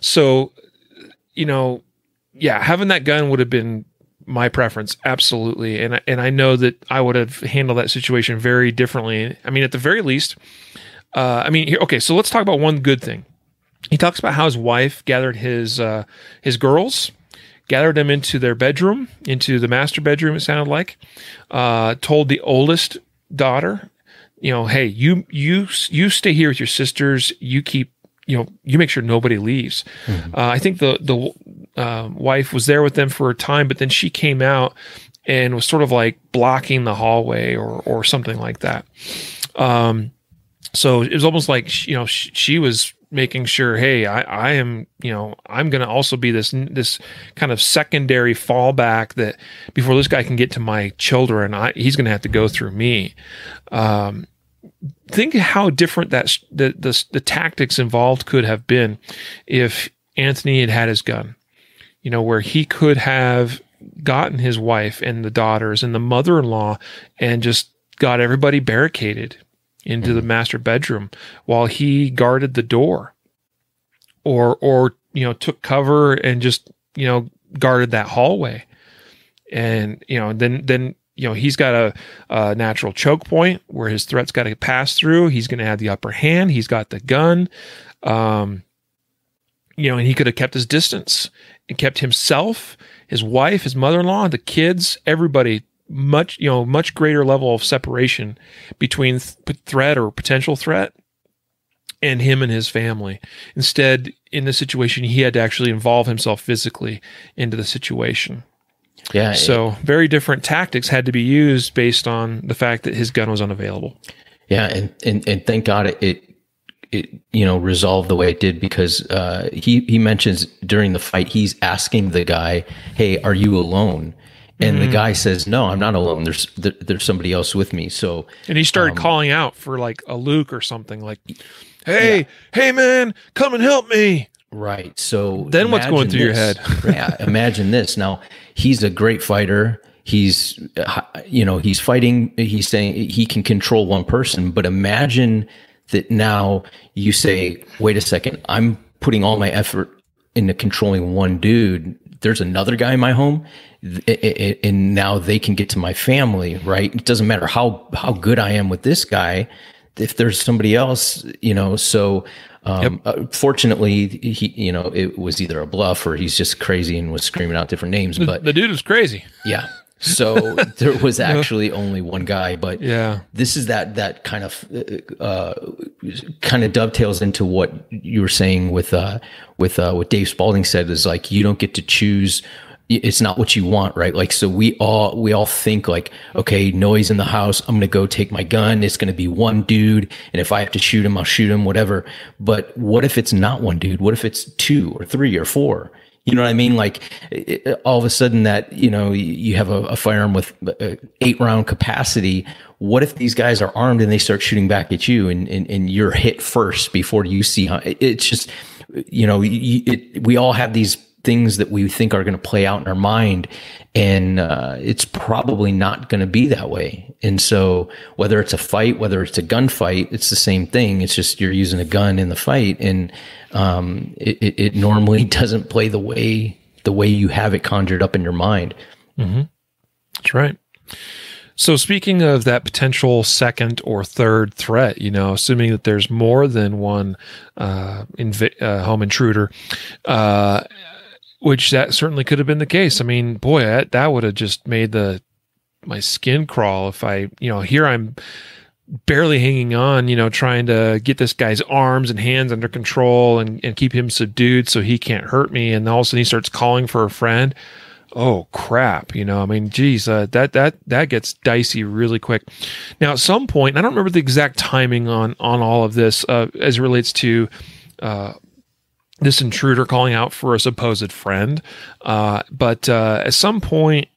A: So you know yeah having that gun would have been my preference absolutely and and I know that I would have handled that situation very differently. I mean at the very least uh I mean here okay so let's talk about one good thing. He talks about how his wife gathered his uh his girls gathered them into their bedroom, into the master bedroom, it sounded like, uh, told the oldest daughter, you know, hey, you you you stay here with your sisters. You keep, you know, you make sure nobody leaves. Mm-hmm. Uh, I think the the uh, wife was there with them for a time, but then she came out and was sort of like blocking the hallway or or something like that. Um, so it was almost like you know she, she was making sure, hey, I, I am, you know, I'm going to also be this this kind of secondary fallback that before this guy can get to my children, I, he's going to have to go through me. Um, think how different that the, the the tactics involved could have been if Anthony had had his gun. You know, where he could have gotten his wife and the daughters and the mother-in-law and just got everybody barricaded into the master bedroom while he guarded the door or or you know took cover and just you know guarded that hallway. And you know then then you know he's got a, a natural choke point where his threat's got to pass through. He's going to have the upper hand. He's got the gun. Um you know and he could have kept his distance and kept himself his wife his mother-in-law the kids everybody much you know much greater level of separation between th- threat or potential threat and him and his family. Instead in this situation he had to actually involve himself physically into the situation. Yeah so it, very different tactics had to be used based on the fact that his gun was unavailable.
B: Yeah and and, and thank god it, it it you know resolved the way it did because uh, he he mentions during the fight he's asking the guy hey are you alone and mm-hmm. the guy says, "No, I'm not alone. There's there, there's somebody else with me." So
A: and he started um, calling out for like a Luke or something like, "Hey, yeah. hey, man, come and help me!"
B: Right. So
A: then what's going through
B: this.
A: your head?
B: yeah. *laughs* Imagine this. Now he's a great fighter. He's you know he's fighting. He's saying he can control one person, but imagine that now you say, "Wait a second, I'm putting all my effort into controlling one dude." There's another guy in my home and now they can get to my family, right? It doesn't matter how how good I am with this guy, if there's somebody else, you know. So, um, yep. uh, fortunately, he, you know, it was either a bluff or he's just crazy and was screaming out different names. But
A: the dude was crazy.
B: Yeah. So *laughs* there was actually only one guy, but
A: yeah,
B: this is that that kind of uh, kind of dovetails into what you were saying with uh, with uh, what Dave Spaulding said is like you don't get to choose it's not what you want right? Like so we all we all think like okay noise in the house i'm gonna go take my gun it's gonna be one dude and if i have to shoot him i'll shoot him whatever. But what if it's not one dude? What if it's two or three or four? You know what i mean? Like it, all of a sudden that you know you have a, a firearm with uh, eight round capacity. What if these guys are armed and they start shooting back at you and, and, and you're hit first before you see how it's just you know it, we all have these things that we think are going to play out in our mind and uh, it's probably not going to be that way. And so whether it's a fight whether it's a gunfight it's the same thing. It's just you're using a gun in the fight and um, it, it, normally *laughs* doesn't play the way the way you have it conjured up in your mind.
A: Mm-hmm. that's right. So speaking of that potential second or third threat, you know, assuming that there's more than one uh, inv- uh, home intruder, uh, which that certainly could have been the case. I mean, boy, that, that would have just made the my skin crawl if I, you know, here I'm barely hanging on, you know, trying to get this guy's arms and hands under control and, and keep him subdued so he can't hurt me. And all of a sudden he starts calling for a friend. Oh crap! You know, I mean, geez, uh, that that that gets dicey really quick. Now, at some point, I don't remember the exact timing on on all of this uh, as it relates to uh, this intruder calling out for a supposed friend. Uh, but uh, at some point,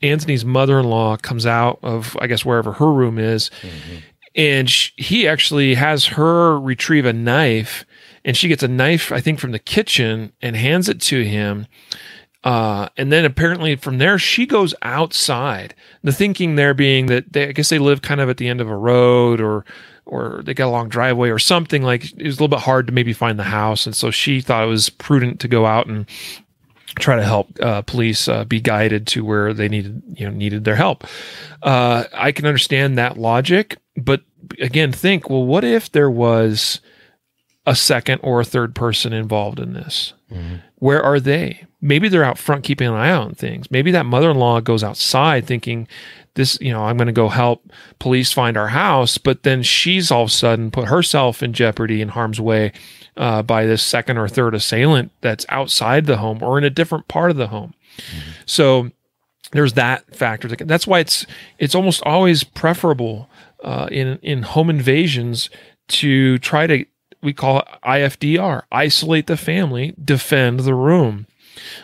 A: Anthony's mother in law comes out of, I guess, wherever her room is. Mm-hmm. And she, he actually has her retrieve a knife. And she gets a knife, I think, from the kitchen and hands it to him. Uh, and then apparently from there, she goes outside. The thinking there being that they, I guess they live kind of at the end of a road or, or they got a long driveway or something like it was a little bit hard to maybe find the house. And so she thought it was prudent to go out and try to help uh, police uh, be guided to where they needed, you know, needed their help. Uh, I can understand that logic, but again, think, well, what if there was a second or a third person involved in this? Mm-hmm. Where are they? Maybe they're out front keeping an eye on things. Maybe that mother in law goes outside thinking, this, you know, I'm going to go help police find our house. But then she's all of a sudden put herself in jeopardy in harm's way uh, by this second or third assailant that's outside the home or in a different part of the home. Mm-hmm. So there's that factor. That's why it's it's almost always preferable uh, in in home invasions to try to we call it IFDR, isolate the family, defend the room.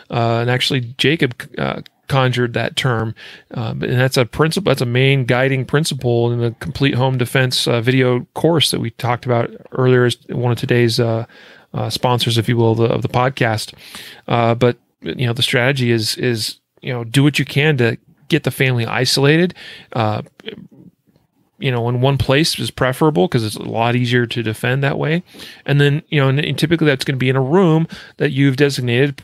A: Uh, and actually, Jacob uh, conjured that term, uh, and that's a principle. That's a main guiding principle in the complete home defense uh, video course that we talked about earlier. As one of today's uh, uh, sponsors, if you will, the, of the podcast. but you know, the strategy is is you know do what you can to get the family isolated you know, in one place is preferable because it's a lot easier to defend that way. And then, you know, and, and typically that's going to be in a room that you've designated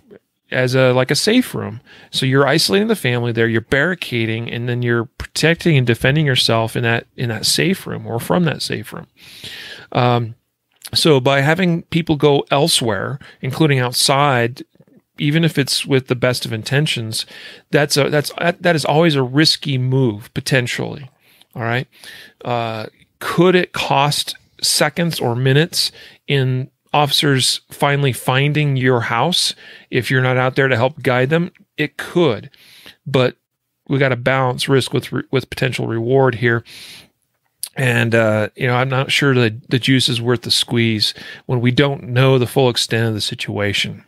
A: as a like a safe room. So you're isolating the family there, you're barricading, and then you're protecting and defending yourself in that in that safe room or from that safe room. Um, so by having people go elsewhere, including outside, even if it's with the best of intentions, that's a that's that is always a risky move potentially. All right. Uh, could it cost seconds or minutes in officers finally finding your house if you're not out there to help guide them? It could, but we got to balance risk with with potential reward here. And uh, you know, I'm not sure the the juice is worth the squeeze when we don't know the full extent of the situation.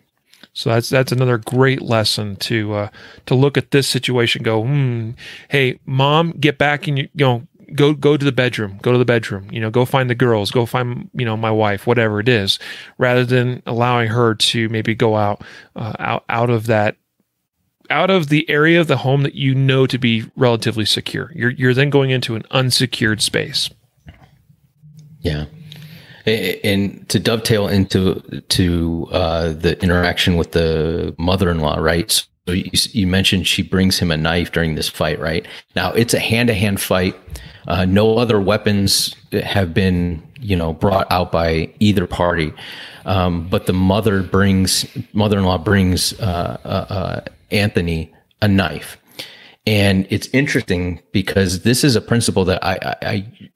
A: So that's that's another great lesson to uh, to look at this situation. Go, hmm, hey, mom, get back and you, you know go go to the bedroom go to the bedroom you know go find the girls go find you know my wife whatever it is rather than allowing her to maybe go out uh, out out of that out of the area of the home that you know to be relatively secure you're you're then going into an unsecured space
B: yeah and to dovetail into to uh, the interaction with the mother-in-law, right? So you, you, mentioned she brings him a knife during this fight, right? Now it's a hand-to-hand fight. Uh, no other weapons have been, you know, brought out by either party. Um, but the mother brings, mother-in-law brings uh, uh, uh Anthony a knife, and it's interesting because this is a principle that I I I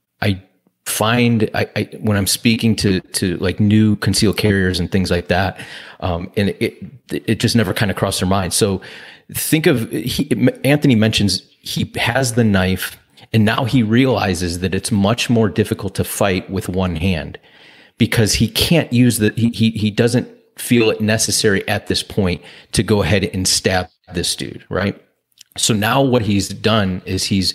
B: find I, I, when I'm speaking to to like new concealed carriers and things like that, um, and it it just never kind of crossed their mind. So think of he, Anthony mentions he has the knife, and now he realizes that it's much more difficult to fight with one hand because he can't use the he he, he doesn't feel it necessary at this point to go ahead and stab this dude, right? So now what he's done is he's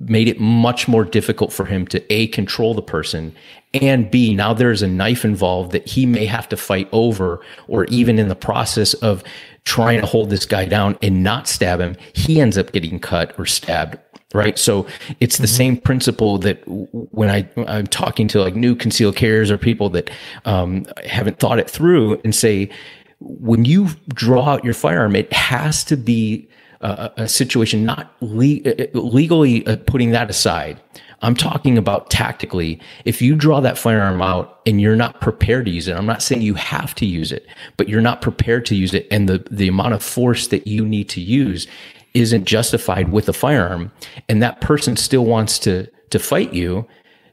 B: made it much more difficult for him to A, control the person, and B, now there's a knife involved that he may have to fight over, or even in the process of trying to hold this guy down and not stab him, he ends up getting cut or stabbed. Right. So it's the mm-hmm. same principle that when I, I'm talking to like new concealed carriers or people that um, haven't thought it through and say, when you draw out your firearm, it has to be a, situation, not le- uh, uh, legally uh, putting that aside. I'm talking about tactically. If you draw that firearm out and you're not prepared to use it, I'm not saying you have to use it, but you're not prepared to use it, and the the amount of force that you need to use isn't justified with a firearm, and that person still wants to to fight you.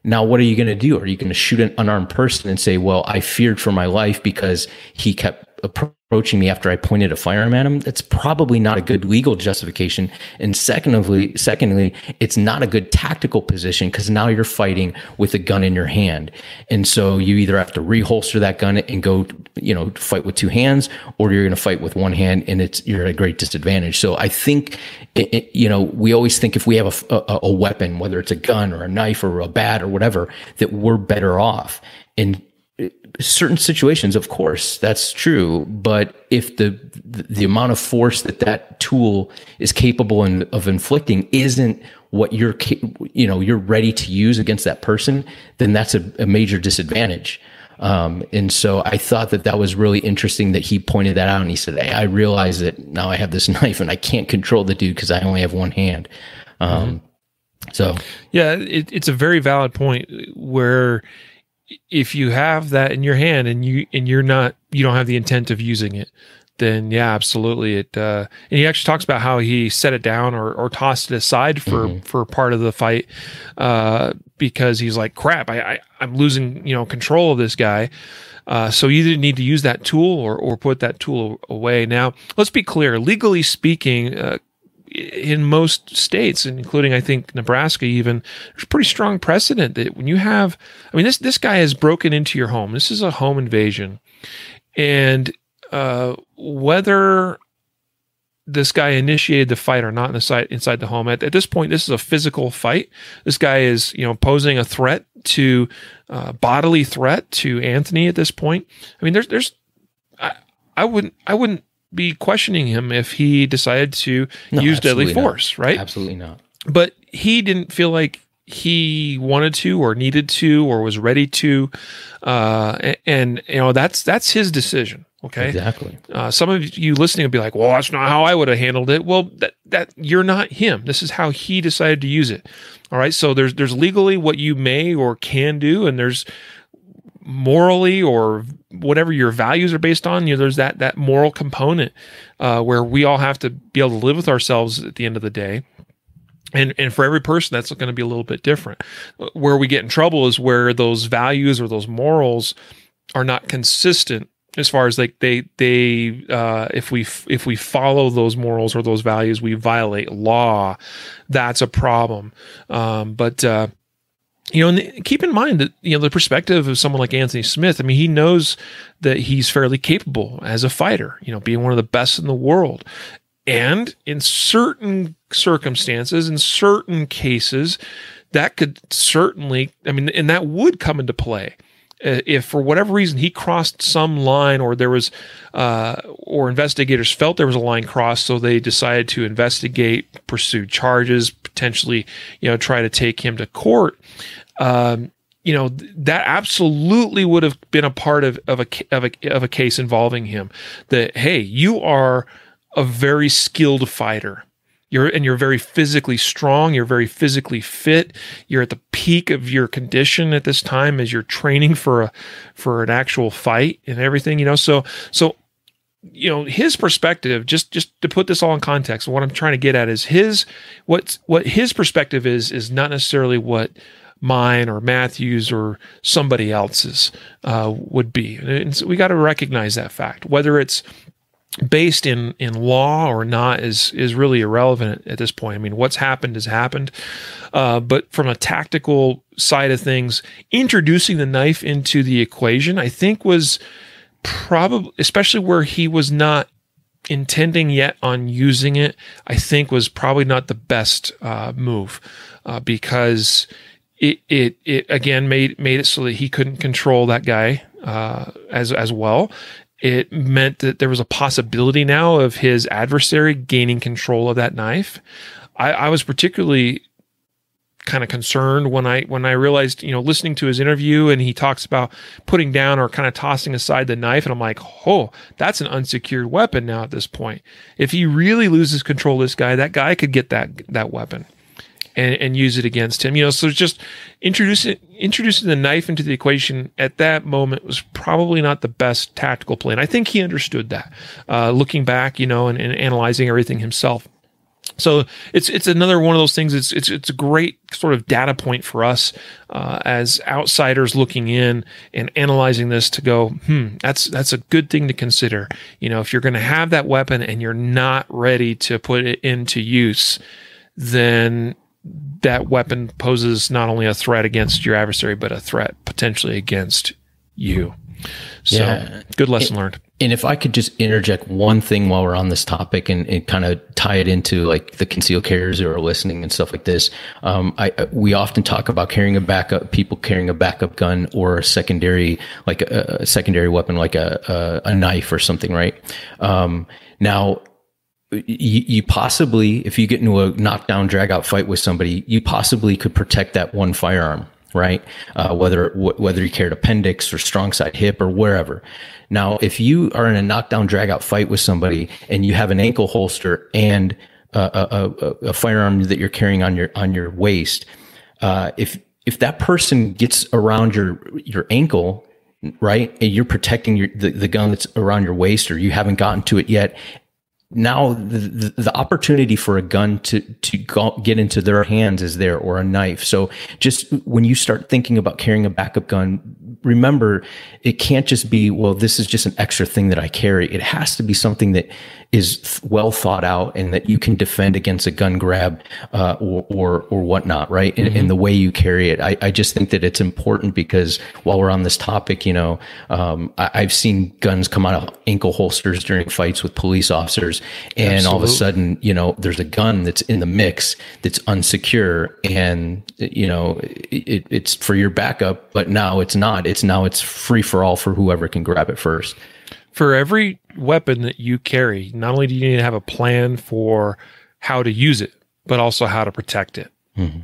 B: Now, what are you going to do? Are you going to shoot an unarmed person and say, "Well, I feared for my life because he kept approaching me after I pointed a firearm at him, that's probably not a good legal justification. And secondly, secondly, it's not a good tactical position because now you're fighting with a gun in your hand. And so you either have to reholster that gun and go, you know, fight with two hands, or you're going to fight with one hand and it's, you're at a great disadvantage. So I think, it, it, you know, we always think if we have a, a, a weapon, whether it's a gun or a knife or a bat or whatever, that we're better off. And certain situations, of course, that's true. But if the the amount of force that that tool is capable in, of inflicting isn't what you're you know you're ready to use against that person, then that's a, a major disadvantage. Um, and so I thought that that was really interesting that he pointed that out and he said, hey, I realize that now I have this *laughs* knife and I can't control the dude because I only have one hand. Um, mm-hmm. So,
A: yeah, it, it's a very valid point where if you have that in your hand and you and you're not you don't have the intent of using it then yeah absolutely it uh and he actually talks about how he set it down or, or tossed it aside for mm-hmm. for part of the fight uh because he's like crap I, I i'm losing you know control of this guy uh, so you either need to use that tool or, or put that tool away. Now, let's be clear. Legally speaking, uh, in most states, including I think Nebraska, even there's pretty strong precedent that when you have, I mean, this this guy has broken into your home. This is a home invasion, and uh, whether this guy initiated the fight or not in the side, inside the home. At, at, this point, this is a physical fight. This guy is, you know, posing a threat to uh, bodily threat to Anthony at this point. I mean, there's, there's, I, I wouldn't, I wouldn't be questioning him if he decided to no, use deadly force,
B: not.
A: right?
B: Absolutely not.
A: But he didn't feel like he wanted to or needed to or was ready to uh, and, you know that's that's his decision okay
B: exactly
A: uh, some of you listening will be like well that's not how i would have handled it well that that you're not him this is how he decided to use it all right so there's there's legally what you may or can do and there's morally or whatever your values are based on, you know, there's that that moral component uh, where we all have to be able to live with ourselves at the end of the day. And and for every person, that's going to be a little bit different. Where we get in trouble is where those values or those morals are not consistent as far as like they they uh, if we if we follow those morals or those values we violate law that's a problem um, but uh, you know, and keep in mind that you know the perspective of someone like Anthony Smith. I mean, he knows that he's fairly capable as a fighter. You know, being one of the best in the world, and in certain circumstances, in certain cases, that could certainly. I mean, and that would come into play uh, if for whatever reason he crossed some line or there was uh, or investigators felt there was a line crossed so they decided to investigate pursue charges potentially you know try to take him to court. Um, you know that absolutely would have been a part of, of a of a of a case involving him. That hey you are a very skilled fighter. You're and you're very physically strong. You're very physically fit. You're at the peak of your condition at this time as you're training for a for an actual fight and everything you know? So so you know his perspective just just to put this all in context what i'm trying to get at is his what's what his perspective is is not necessarily what mine or matthews or somebody else's uh, would be and so we got to recognize that fact whether it's based in in law or not is is really irrelevant at this point. I mean, what's happened has happened. Uh, but from a tactical side of things, introducing the knife into the equation, I think was probably, especially where he was not intending yet on using it, I think was probably not the best uh, move uh, because it, it it again made made it so that he couldn't control that guy uh, as as well, it meant that there was a possibility now of his adversary gaining control of that knife. I, I was particularly kind of concerned when I when I realized, you know, listening to his interview and he talks about putting down or kind of tossing aside the knife, and I'm like, oh, that's an unsecured weapon now at this point. If he really loses control of this guy, that guy could get that that weapon and, and use it against him. You know, so just introducing introducing the knife into the equation at that moment was probably not the best tactical plan. I think he understood that, uh, looking back, you know, and, and analyzing everything himself. So it's it's another one of those things. It's it's it's a great sort of data point for us uh, as outsiders looking in and analyzing this to go, hmm, that's that's a good thing to consider. You know, if you're going to have that weapon and you're not ready to put it into use, then that weapon poses not only a threat against your adversary, but a threat potentially against you. So
B: Yeah.
A: good lesson learned.
B: And if I could just interject one thing while we're on this topic and, and kind of tie it into like the concealed carriers who are listening and stuff like this, um, I we often talk about carrying a backup, people carrying a backup gun or a secondary like a, a secondary weapon like a, a a knife or something, right? Um, now you, you possibly, if you get into a knockdown, drag out fight with somebody, you possibly could protect that one firearm, right? Uh, whether wh- whether you carried appendix or strong side hip or wherever. Now, if you are in a knockdown, drag out fight with somebody and you have an ankle holster and a, a, a, a firearm that you're carrying on your on your waist, uh, if if that person gets around your your ankle right and you're protecting your the, the gun that's around your waist or you haven't gotten to it yet now the, the, opportunity for a gun to to get into their hands is there or a knife. So just when you start thinking about carrying a backup gun remember it can't just be well this is just an extra thing that i carry. It has to be something that is well thought out and that you can defend against a gun grab uh, or, or or whatnot right? In, in the way you carry it. I, I just think that it's important because while we're on this topic you know um, I, i've seen guns come out of ankle holsters during fights with police officers. And all of a sudden you know there's a gun that's in the mix that's unsecure and you know it, it's for your backup but now it's not it's now it's free for all for whoever can grab it first
A: For every weapon that you carry, not only do you need to have a plan for how to use it, but also how to protect it. Mm-hmm.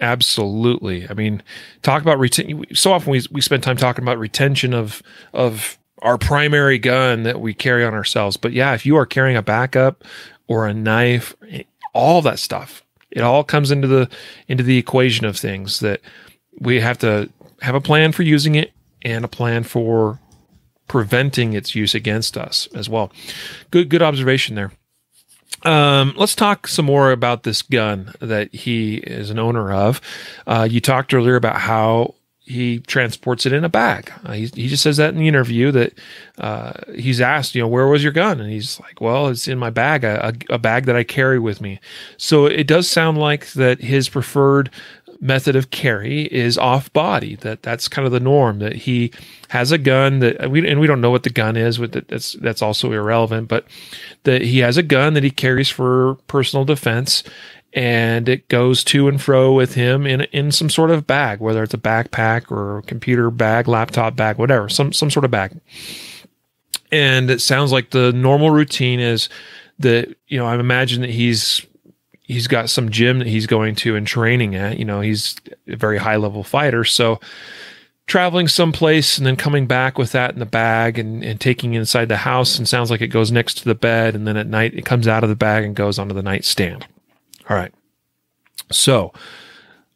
A: Absolutely. I mean, talk about retention. So often we we spend time talking about retention of of our primary gun that we carry on ourselves. But yeah, if you are carrying a backup or a knife, all that stuff, it all comes into the into the equation of things that we have to have a plan for using it and a plan for preventing its use against us as well. Good good observation there. Um, let's talk some more about this gun that he is an owner of. Uh, you talked earlier about how he transports it in a bag. Uh, he, he just says that in the interview that uh, he's asked, you know, where was your gun? And he's like, well, it's in my bag, a, a, a bag that I carry with me. So it does sound like that his preferred method of carry is off body that that's kind of the norm that he has a gun that uh, we and we don't know what the gun is with it that's that's also irrelevant but that he has a gun that he carries for personal defense and it goes to and fro with him in in some sort of bag whether it's a backpack or a computer bag laptop bag whatever some some sort of bag. And it sounds like the normal routine is that you know I imagine that he's he's got some gym that he's going to and training at. You know, he's a very high level fighter. So traveling someplace and then coming back with that in the bag and, and taking inside the house and sounds like it goes next to the bed. And then at night it comes out of the bag and goes onto the nightstand. All right. So,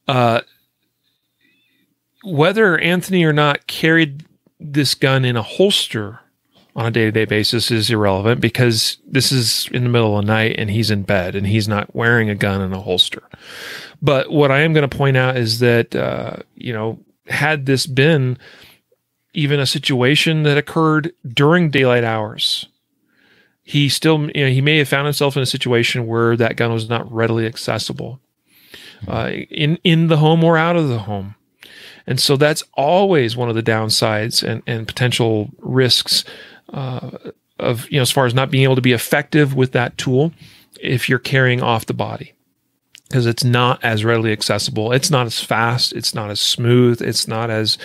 A: uh, whether Anthony or not carried this gun in a holster on a day to day basis is irrelevant because this is in the middle of the night and he's in bed and he's not wearing a gun in a holster. But what I am going to point out is that, uh, you know, had this been even a situation that occurred during daylight hours, he still, you know, he may have found himself in a situation where that gun was not readily accessible uh, in, in the home or out of the home. And so that's always one of the downsides and, and potential risks uh, of, you know, as far as not being able to be effective with that tool if you're carrying off the body because it's not as readily accessible. It's not as fast. It's not as smooth. It's not as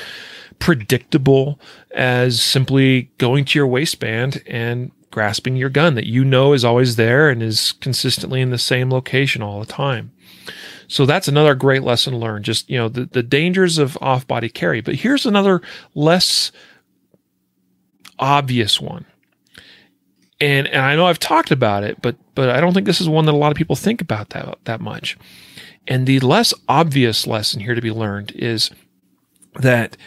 A: predictable as simply going to your waistband and grasping your gun that you know is always there and is consistently in the same location all the time. So that's another great lesson learned. Just, you know, the, the dangers of off body carry. But here's another less obvious one. And, and I know I've talked about it, but but I don't think this is one that a lot of people think about that that much. And the less obvious lesson here to be learned is that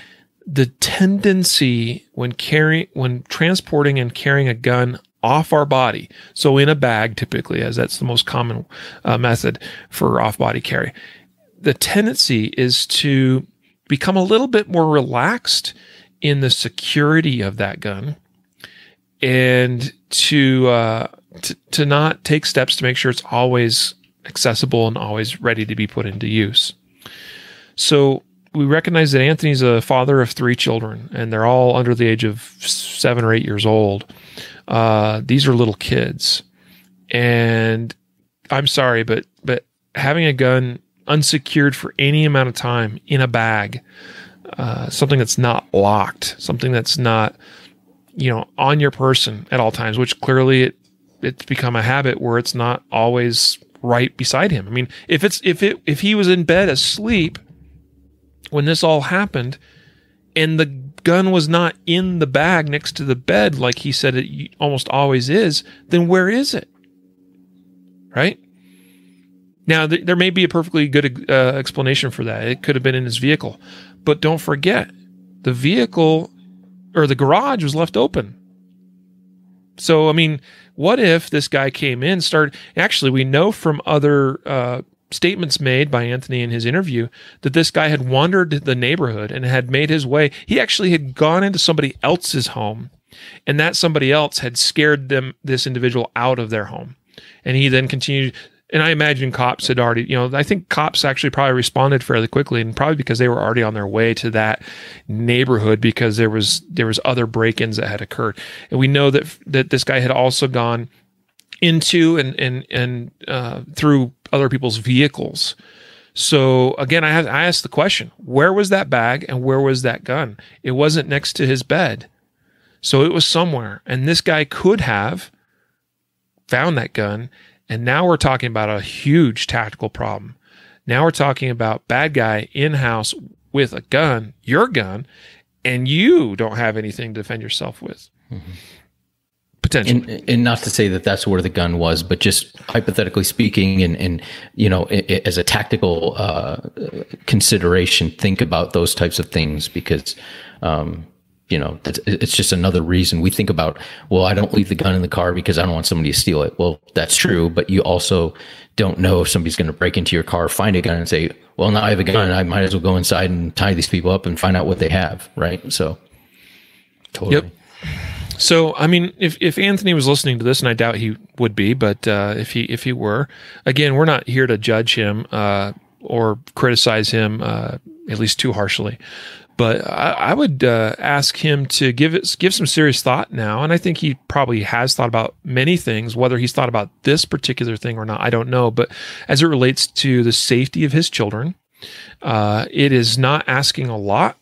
A: the tendency when carrying when transporting and carrying a gun off our body, so in a bag typically, as that's the most common uh, method for off body carry, the tendency is to become a little bit more relaxed in the security of that gun and to, uh, to to not take steps to make sure it's always accessible and always ready to be put into use. So we recognize that Anthony's a father of three children, and they're all under the age of seven or eight years old. Uh, these are little kids, and I'm sorry, but but having a gun unsecured for any amount of time in a bag, uh, something that's not locked, something that's not you know on your person at all times, which clearly it it's become a habit where it's not always right beside him. I mean, if it's if it if he was in bed asleep when this all happened and the gun was not in the bag next to the bed like he said it almost always is, then where is it? Right? Now, th- there may be a perfectly good uh, explanation for that. It could have been in his vehicle. But don't forget, the vehicle or the garage was left open. So, I mean, what if this guy came in, started? Actually, we know from other uh, statements made by Anthony in his interview that this guy had wandered the neighborhood and had made his way. He actually had gone into somebody else's home, and that somebody else had scared them, this individual, out of their home. And he then continued and I imagine cops had already, you know, I think cops actually probably responded fairly quickly, and probably because they were already on their way to that neighborhood because there was there was other break-ins that had occurred, and we know that that this guy had also gone into and and and uh, through other people's vehicles. So again, I had, I asked the question: Where was that bag and where was that gun? It wasn't next to his bed, so it was somewhere, and this guy could have found that gun and now we're talking about a huge tactical problem. Now we're talking about bad guy in house with a gun, your gun, and you don't have anything to defend yourself with. Mm-hmm. Potentially.
B: And, and, not to say that that's where the gun was, but just hypothetically speaking, and, and you know, it, it, as a tactical uh, consideration, think about those types of things because um, you know, it's, it's just another reason we think about, well, I don't leave the gun in the car because I don't want somebody to steal it. Well, that's true, but you also don't know if somebody's going to break into your car, find a gun and say, well, now I have a gun. I might as well go inside and tie these people up and find out what they have. Right. So
A: totally. Yep. So, I mean, if, if Anthony was listening to this, and I doubt he would be, but uh, if he if he were, again, we're not here to judge him uh, or criticize him, uh, at least too harshly. But I, I would uh, ask him to give it give some serious thought now, and I think he probably has thought about many things. Whether he's thought about this particular thing or not, I don't know. But as it relates to the safety of his children, uh, it is not asking a lot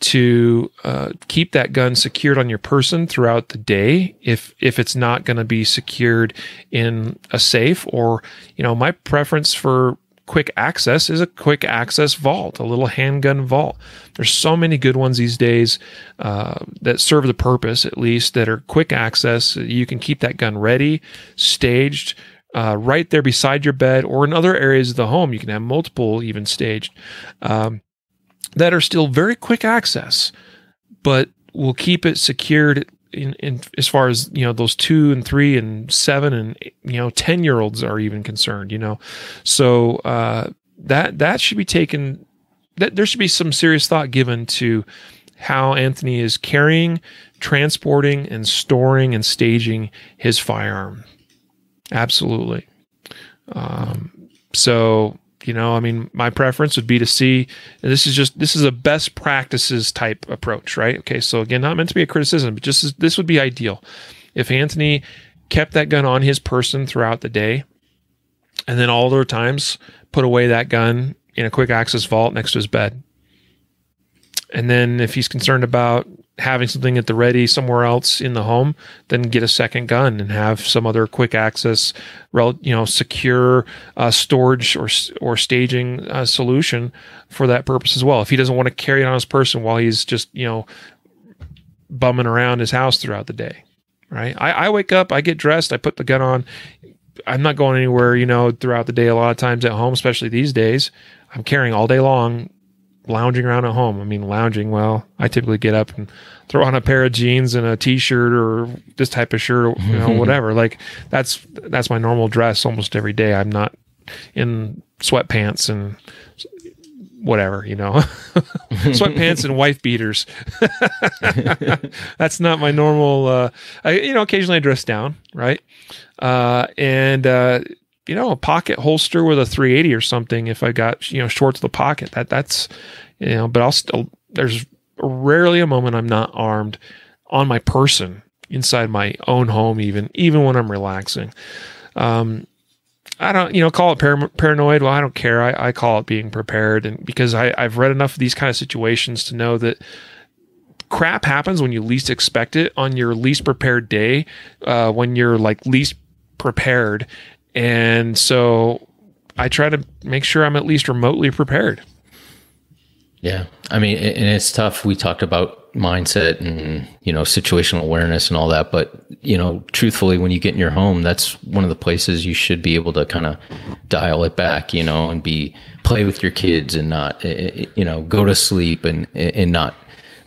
A: to uh, keep that gun secured on your person throughout the day if if it's not going to be secured in a safe or you know my preference for quick access is a quick access vault, a little handgun vault. There's so many good ones these days uh, that serve the purpose, at least, that are quick access. You can keep that gun ready, staged, uh, right there beside your bed, or in other areas of the home. You can have multiple, even staged, um, that are still very quick access, but will keep it secured in, in as far as you know those two and three and seven and you know ten year olds are even concerned you know? So uh, that that should be taken that there should be some serious thought given to how Anthony is carrying transporting and storing and staging his firearm. Absolutely. Um, so you know, I mean, my preference would be to see And this is just this is a best practices type approach, right? Okay, so again, not meant to be a criticism, but just this would be ideal if Anthony kept that gun on his person throughout the day, and then all other times put away that gun in a quick access vault next to his bed. And then if he's concerned about having something at the ready somewhere else in the home, then get a second gun and have some other quick access, you know, secure uh, storage or or staging uh, solution for that purpose as well. If he doesn't want to carry it on his person while he's just you know bumming around his house throughout the day, right? I, I wake up, I get dressed, I put the gun on. I'm not going anywhere, you know, throughout the day. A lot of times at home, especially these days, I'm carrying all day long lounging around at home. I mean, lounging. Well, I typically get up and throw on a pair of jeans and a t-shirt or this type of shirt, or, you know, *laughs* whatever. Like that's that's my normal dress almost every day. I'm not in sweatpants and whatever, you know, *laughs* sweatpants and wife beaters. *laughs* that's not my normal. Uh, I, you know, occasionally I dress down, right? Uh, and uh, you know, a pocket holster with a 380 or something. If I got, you know, short to the pocket, that that's, you know, but I'll still, there's rarely a moment I'm not armed on my person inside my own home, even, even when I'm relaxing. Um, I don't, you know, call it par- paranoid. Well, I don't care. I, I call it being prepared. And because I, I've read enough of these kind of situations to know that crap happens when you least expect it on your least prepared day, uh, when you're like least prepared. And so I try to make sure I'm at least remotely prepared.
B: Yeah. I mean, and it's tough. We talked about mindset and, you know, situational awareness and all that. But, you know, truthfully, when you get in your home, that's one of the places you should be able to kind of dial it back, you know, and be play with your kids and not, eh, eh, you know, go to sleep and, and not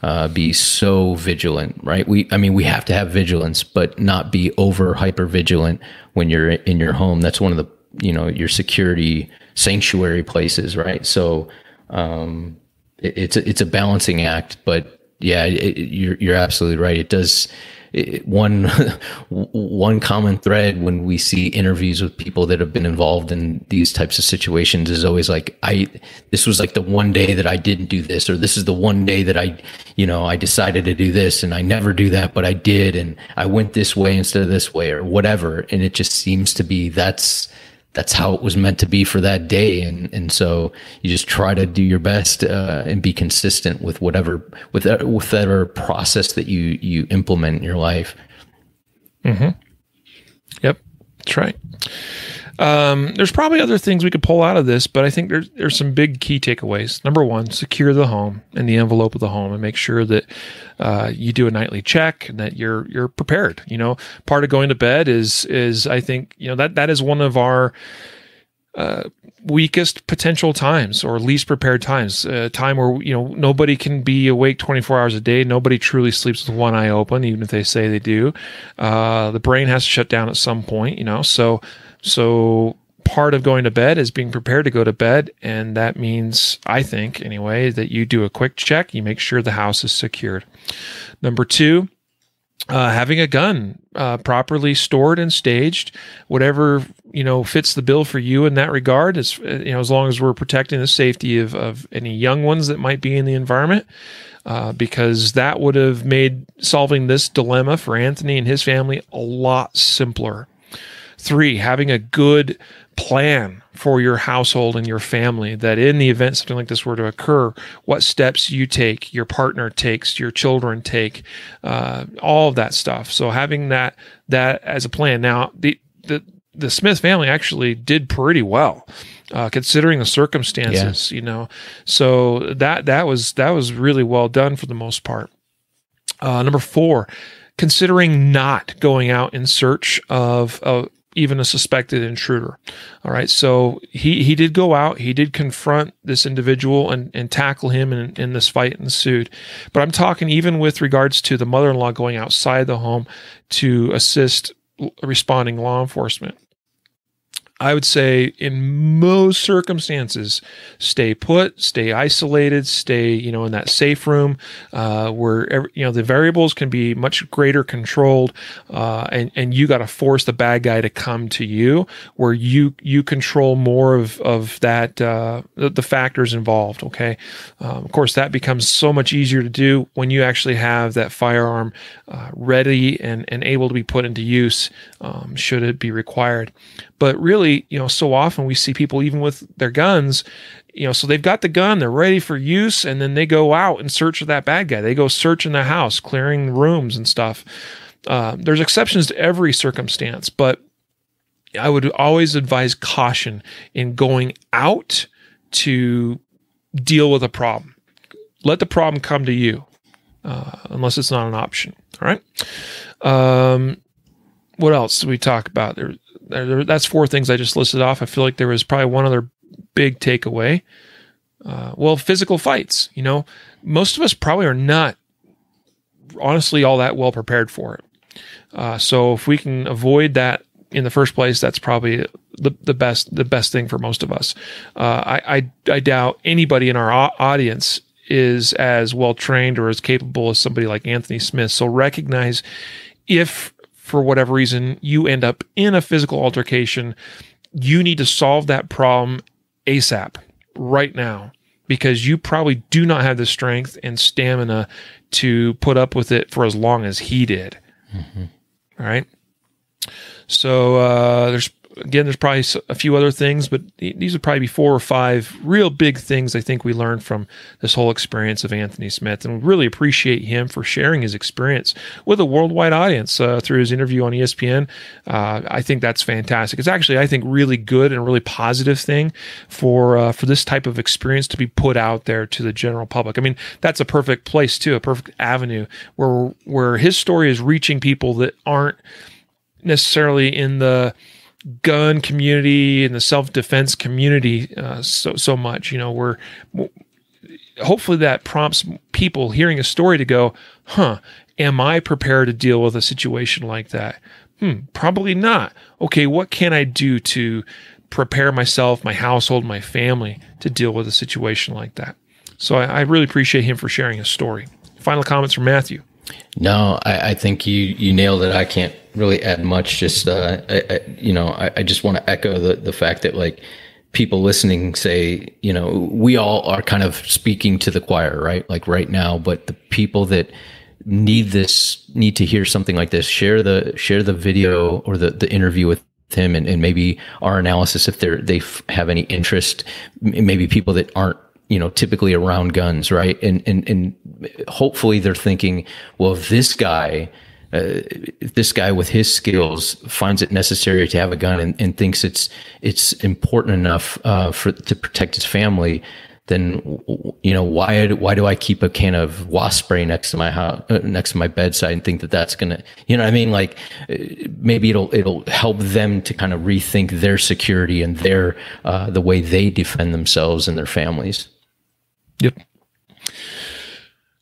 B: uh, be so vigilant, right? We, I mean, we have to have vigilance, but not be over hyper vigilant when you're in your home. That's one of the, you know, your security sanctuary places, right? So, um, it, it's a, it's a balancing act, but yeah, it, you're you're absolutely right. It does one *laughs* one common thread when we see interviews with people that have been involved in these types of situations is always like I this was like the one day that I didn't do this or this is the one day that I you know I decided to do this and I never do that but I did and I went this way instead of this way or whatever. And it just seems to be that's that's how it was meant to be for that day. And and so you just try to do your best uh, and be consistent with whatever with that, with whatever process that you you implement in your life.
A: Mm-hmm. yep. That's right um, there's probably other things we could pull out of this, but I think there's there's some big key takeaways. Number one, secure the home and the envelope of the home, and make sure that uh, you do a nightly check and that you're you're prepared. You know, part of going to bed is is I think you know that that is one of our uh, weakest potential times or least prepared times. A uh, time where you know nobody can be awake 24 hours a day. Nobody truly sleeps with one eye open, even if they say they do. Uh, the brain has to shut down at some point. You know, so so part of going to bed is being prepared to go to bed. And that means, I think anyway, that you do a quick check, you make sure the house is secured. Number two, uh, having a gun uh, properly stored and staged, whatever you know fits the bill for you in that regard. As you know, as long as we're protecting the safety of, of any young ones that might be in the environment, uh, because that would have made solving this dilemma for Anthony and his family a lot simpler. Three, having a good plan for your household and your family that in the event something like this were to occur, what steps you take, your partner takes, your children take, uh, all of that stuff. So having that that as a plan. Now the the the Smith family actually did pretty well. Uh, considering the circumstances, yeah. you know, so that that was that was really well done for the most part. Uh, number four, considering not going out in search of, of even a suspected intruder. All right. So he, he did go out, he did confront this individual and, and tackle him in, in this fight ensued. But I'm talking even with regards to the mother in law going outside the home to assist responding law enforcement. I would say in most circumstances, stay put, stay isolated, stay, you know, in that safe room uh, where, you know, the variables can be much greater controlled uh, and, and you got to force the bad guy to come to you where you, you control more of, of that, uh, the, the, factors involved. Okay. Um, of course, that becomes so much easier to do when you actually have that firearm uh, ready and, and able to be put into use um, should it be required. But really, you know, so often we see people even with their guns, you know, so they've got the gun, they're ready for use, and then they go out and search for that bad guy. They go searching the house, clearing rooms and stuff. Uh, there's exceptions to every circumstance, but I would always advise caution in going out to deal with a problem. Let the problem come to you, uh, unless it's not an option. All right. Um, what else we talk about? There, there, that's four things I just listed off. I feel like there was probably one other big takeaway. Uh, well, physical fights. You know, most of us probably are not honestly all that well prepared for it. Uh, so if we can avoid that in the first place, that's probably the, the best the best thing for most of us. Uh, I, I, I doubt anybody in our audience is as well trained or as capable as somebody like Anthony Smith. So recognize if for whatever reason you end up in a physical altercation, you need to solve that problem ASAP right now because you probably do not have the strength and stamina to put up with it for as long as he did. Mm-hmm. All right. So uh, there's again, there's probably a few other things, but these would probably be four or five real big things I think we learned from this whole experience of Anthony Smith. And we really appreciate him for sharing his experience with a worldwide audience uh, through his interview on ESPN. Uh, I think that's fantastic. It's actually, I think, really good and really positive thing for uh, for this type of experience to be put out there to the general public. I mean, that's a perfect place too, a perfect avenue where where his story is reaching people that aren't necessarily in the gun community and the self defense community uh, so so much. You know, we're hopefully that prompts people hearing a story to go, "Huh, am I prepared to deal with a situation like that?" Hmm, probably not. Okay, what can I do to prepare myself, my household, my family to deal with a situation like that? So I, I really appreciate him for sharing his story. Final comments from Matthew.
B: No, I, I, think you you nailed it. I can't really add much. Just uh, I, I, you know, I, I just want to echo the the fact that like people listening say, you know, we all are kind of speaking to the choir, right? Like right now, but the people that need this need to hear something like this share the share the video or the the interview with him and, and maybe our analysis if they're they have any interest maybe people that aren't you know, typically around guns, right? And and and hopefully they're thinking, well, if this guy, uh, if this guy with his skills finds it necessary to have a gun and, and thinks it's it's important enough uh, for to protect his family, then you know why why do I keep a can of wasp spray next to my house uh, next to my bedside and think that that's gonna you know I mean like uh, maybe it'll it'll help them to kind of rethink their security and their uh, the way they defend themselves and their families.
A: Yep.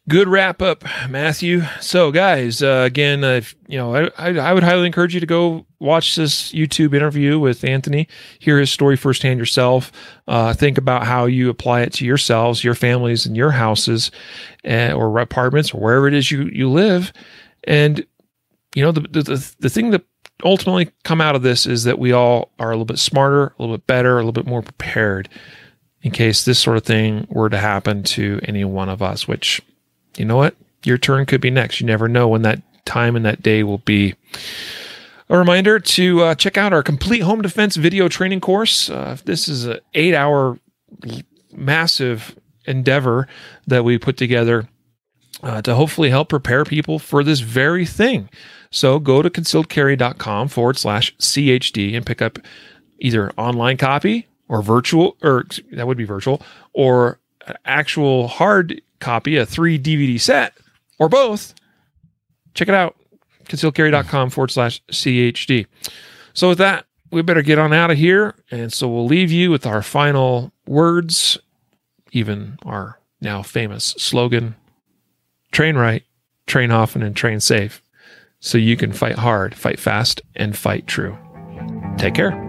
A: Good wrap up, Matthew. So, guys, uh, again, uh, you know, I, I, I, would highly encourage you to go watch this YouTube interview with Anthony, hear his story firsthand yourself, uh, think about how you apply it to yourselves, your families, and your houses, uh, or apartments, or wherever it is you you live. And you know, the, the the thing that ultimately come out of this is that we all are a little bit smarter, a little bit better, a little bit more prepared in case this sort of thing were to happen to any one of us, which, you know what? Your turn could be next. You never know when that time and that day will be. A reminder to uh, check out our complete home defense video training course. Uh, this is an eight hour massive endeavor that we put together uh, to hopefully help prepare people for this very thing. So go to concealedcarry.com forward slash CHD and pick up either online copy or virtual, or that would be virtual, or an actual hard copy, a three DVD set, or both, check it out. Concealedcarry.com forward slash CHD. So, with that, we better get on out of here. And so, we'll leave you with our final words, even our now famous slogan train right, train often, and train safe so you can fight hard, fight fast, and fight true. Take care.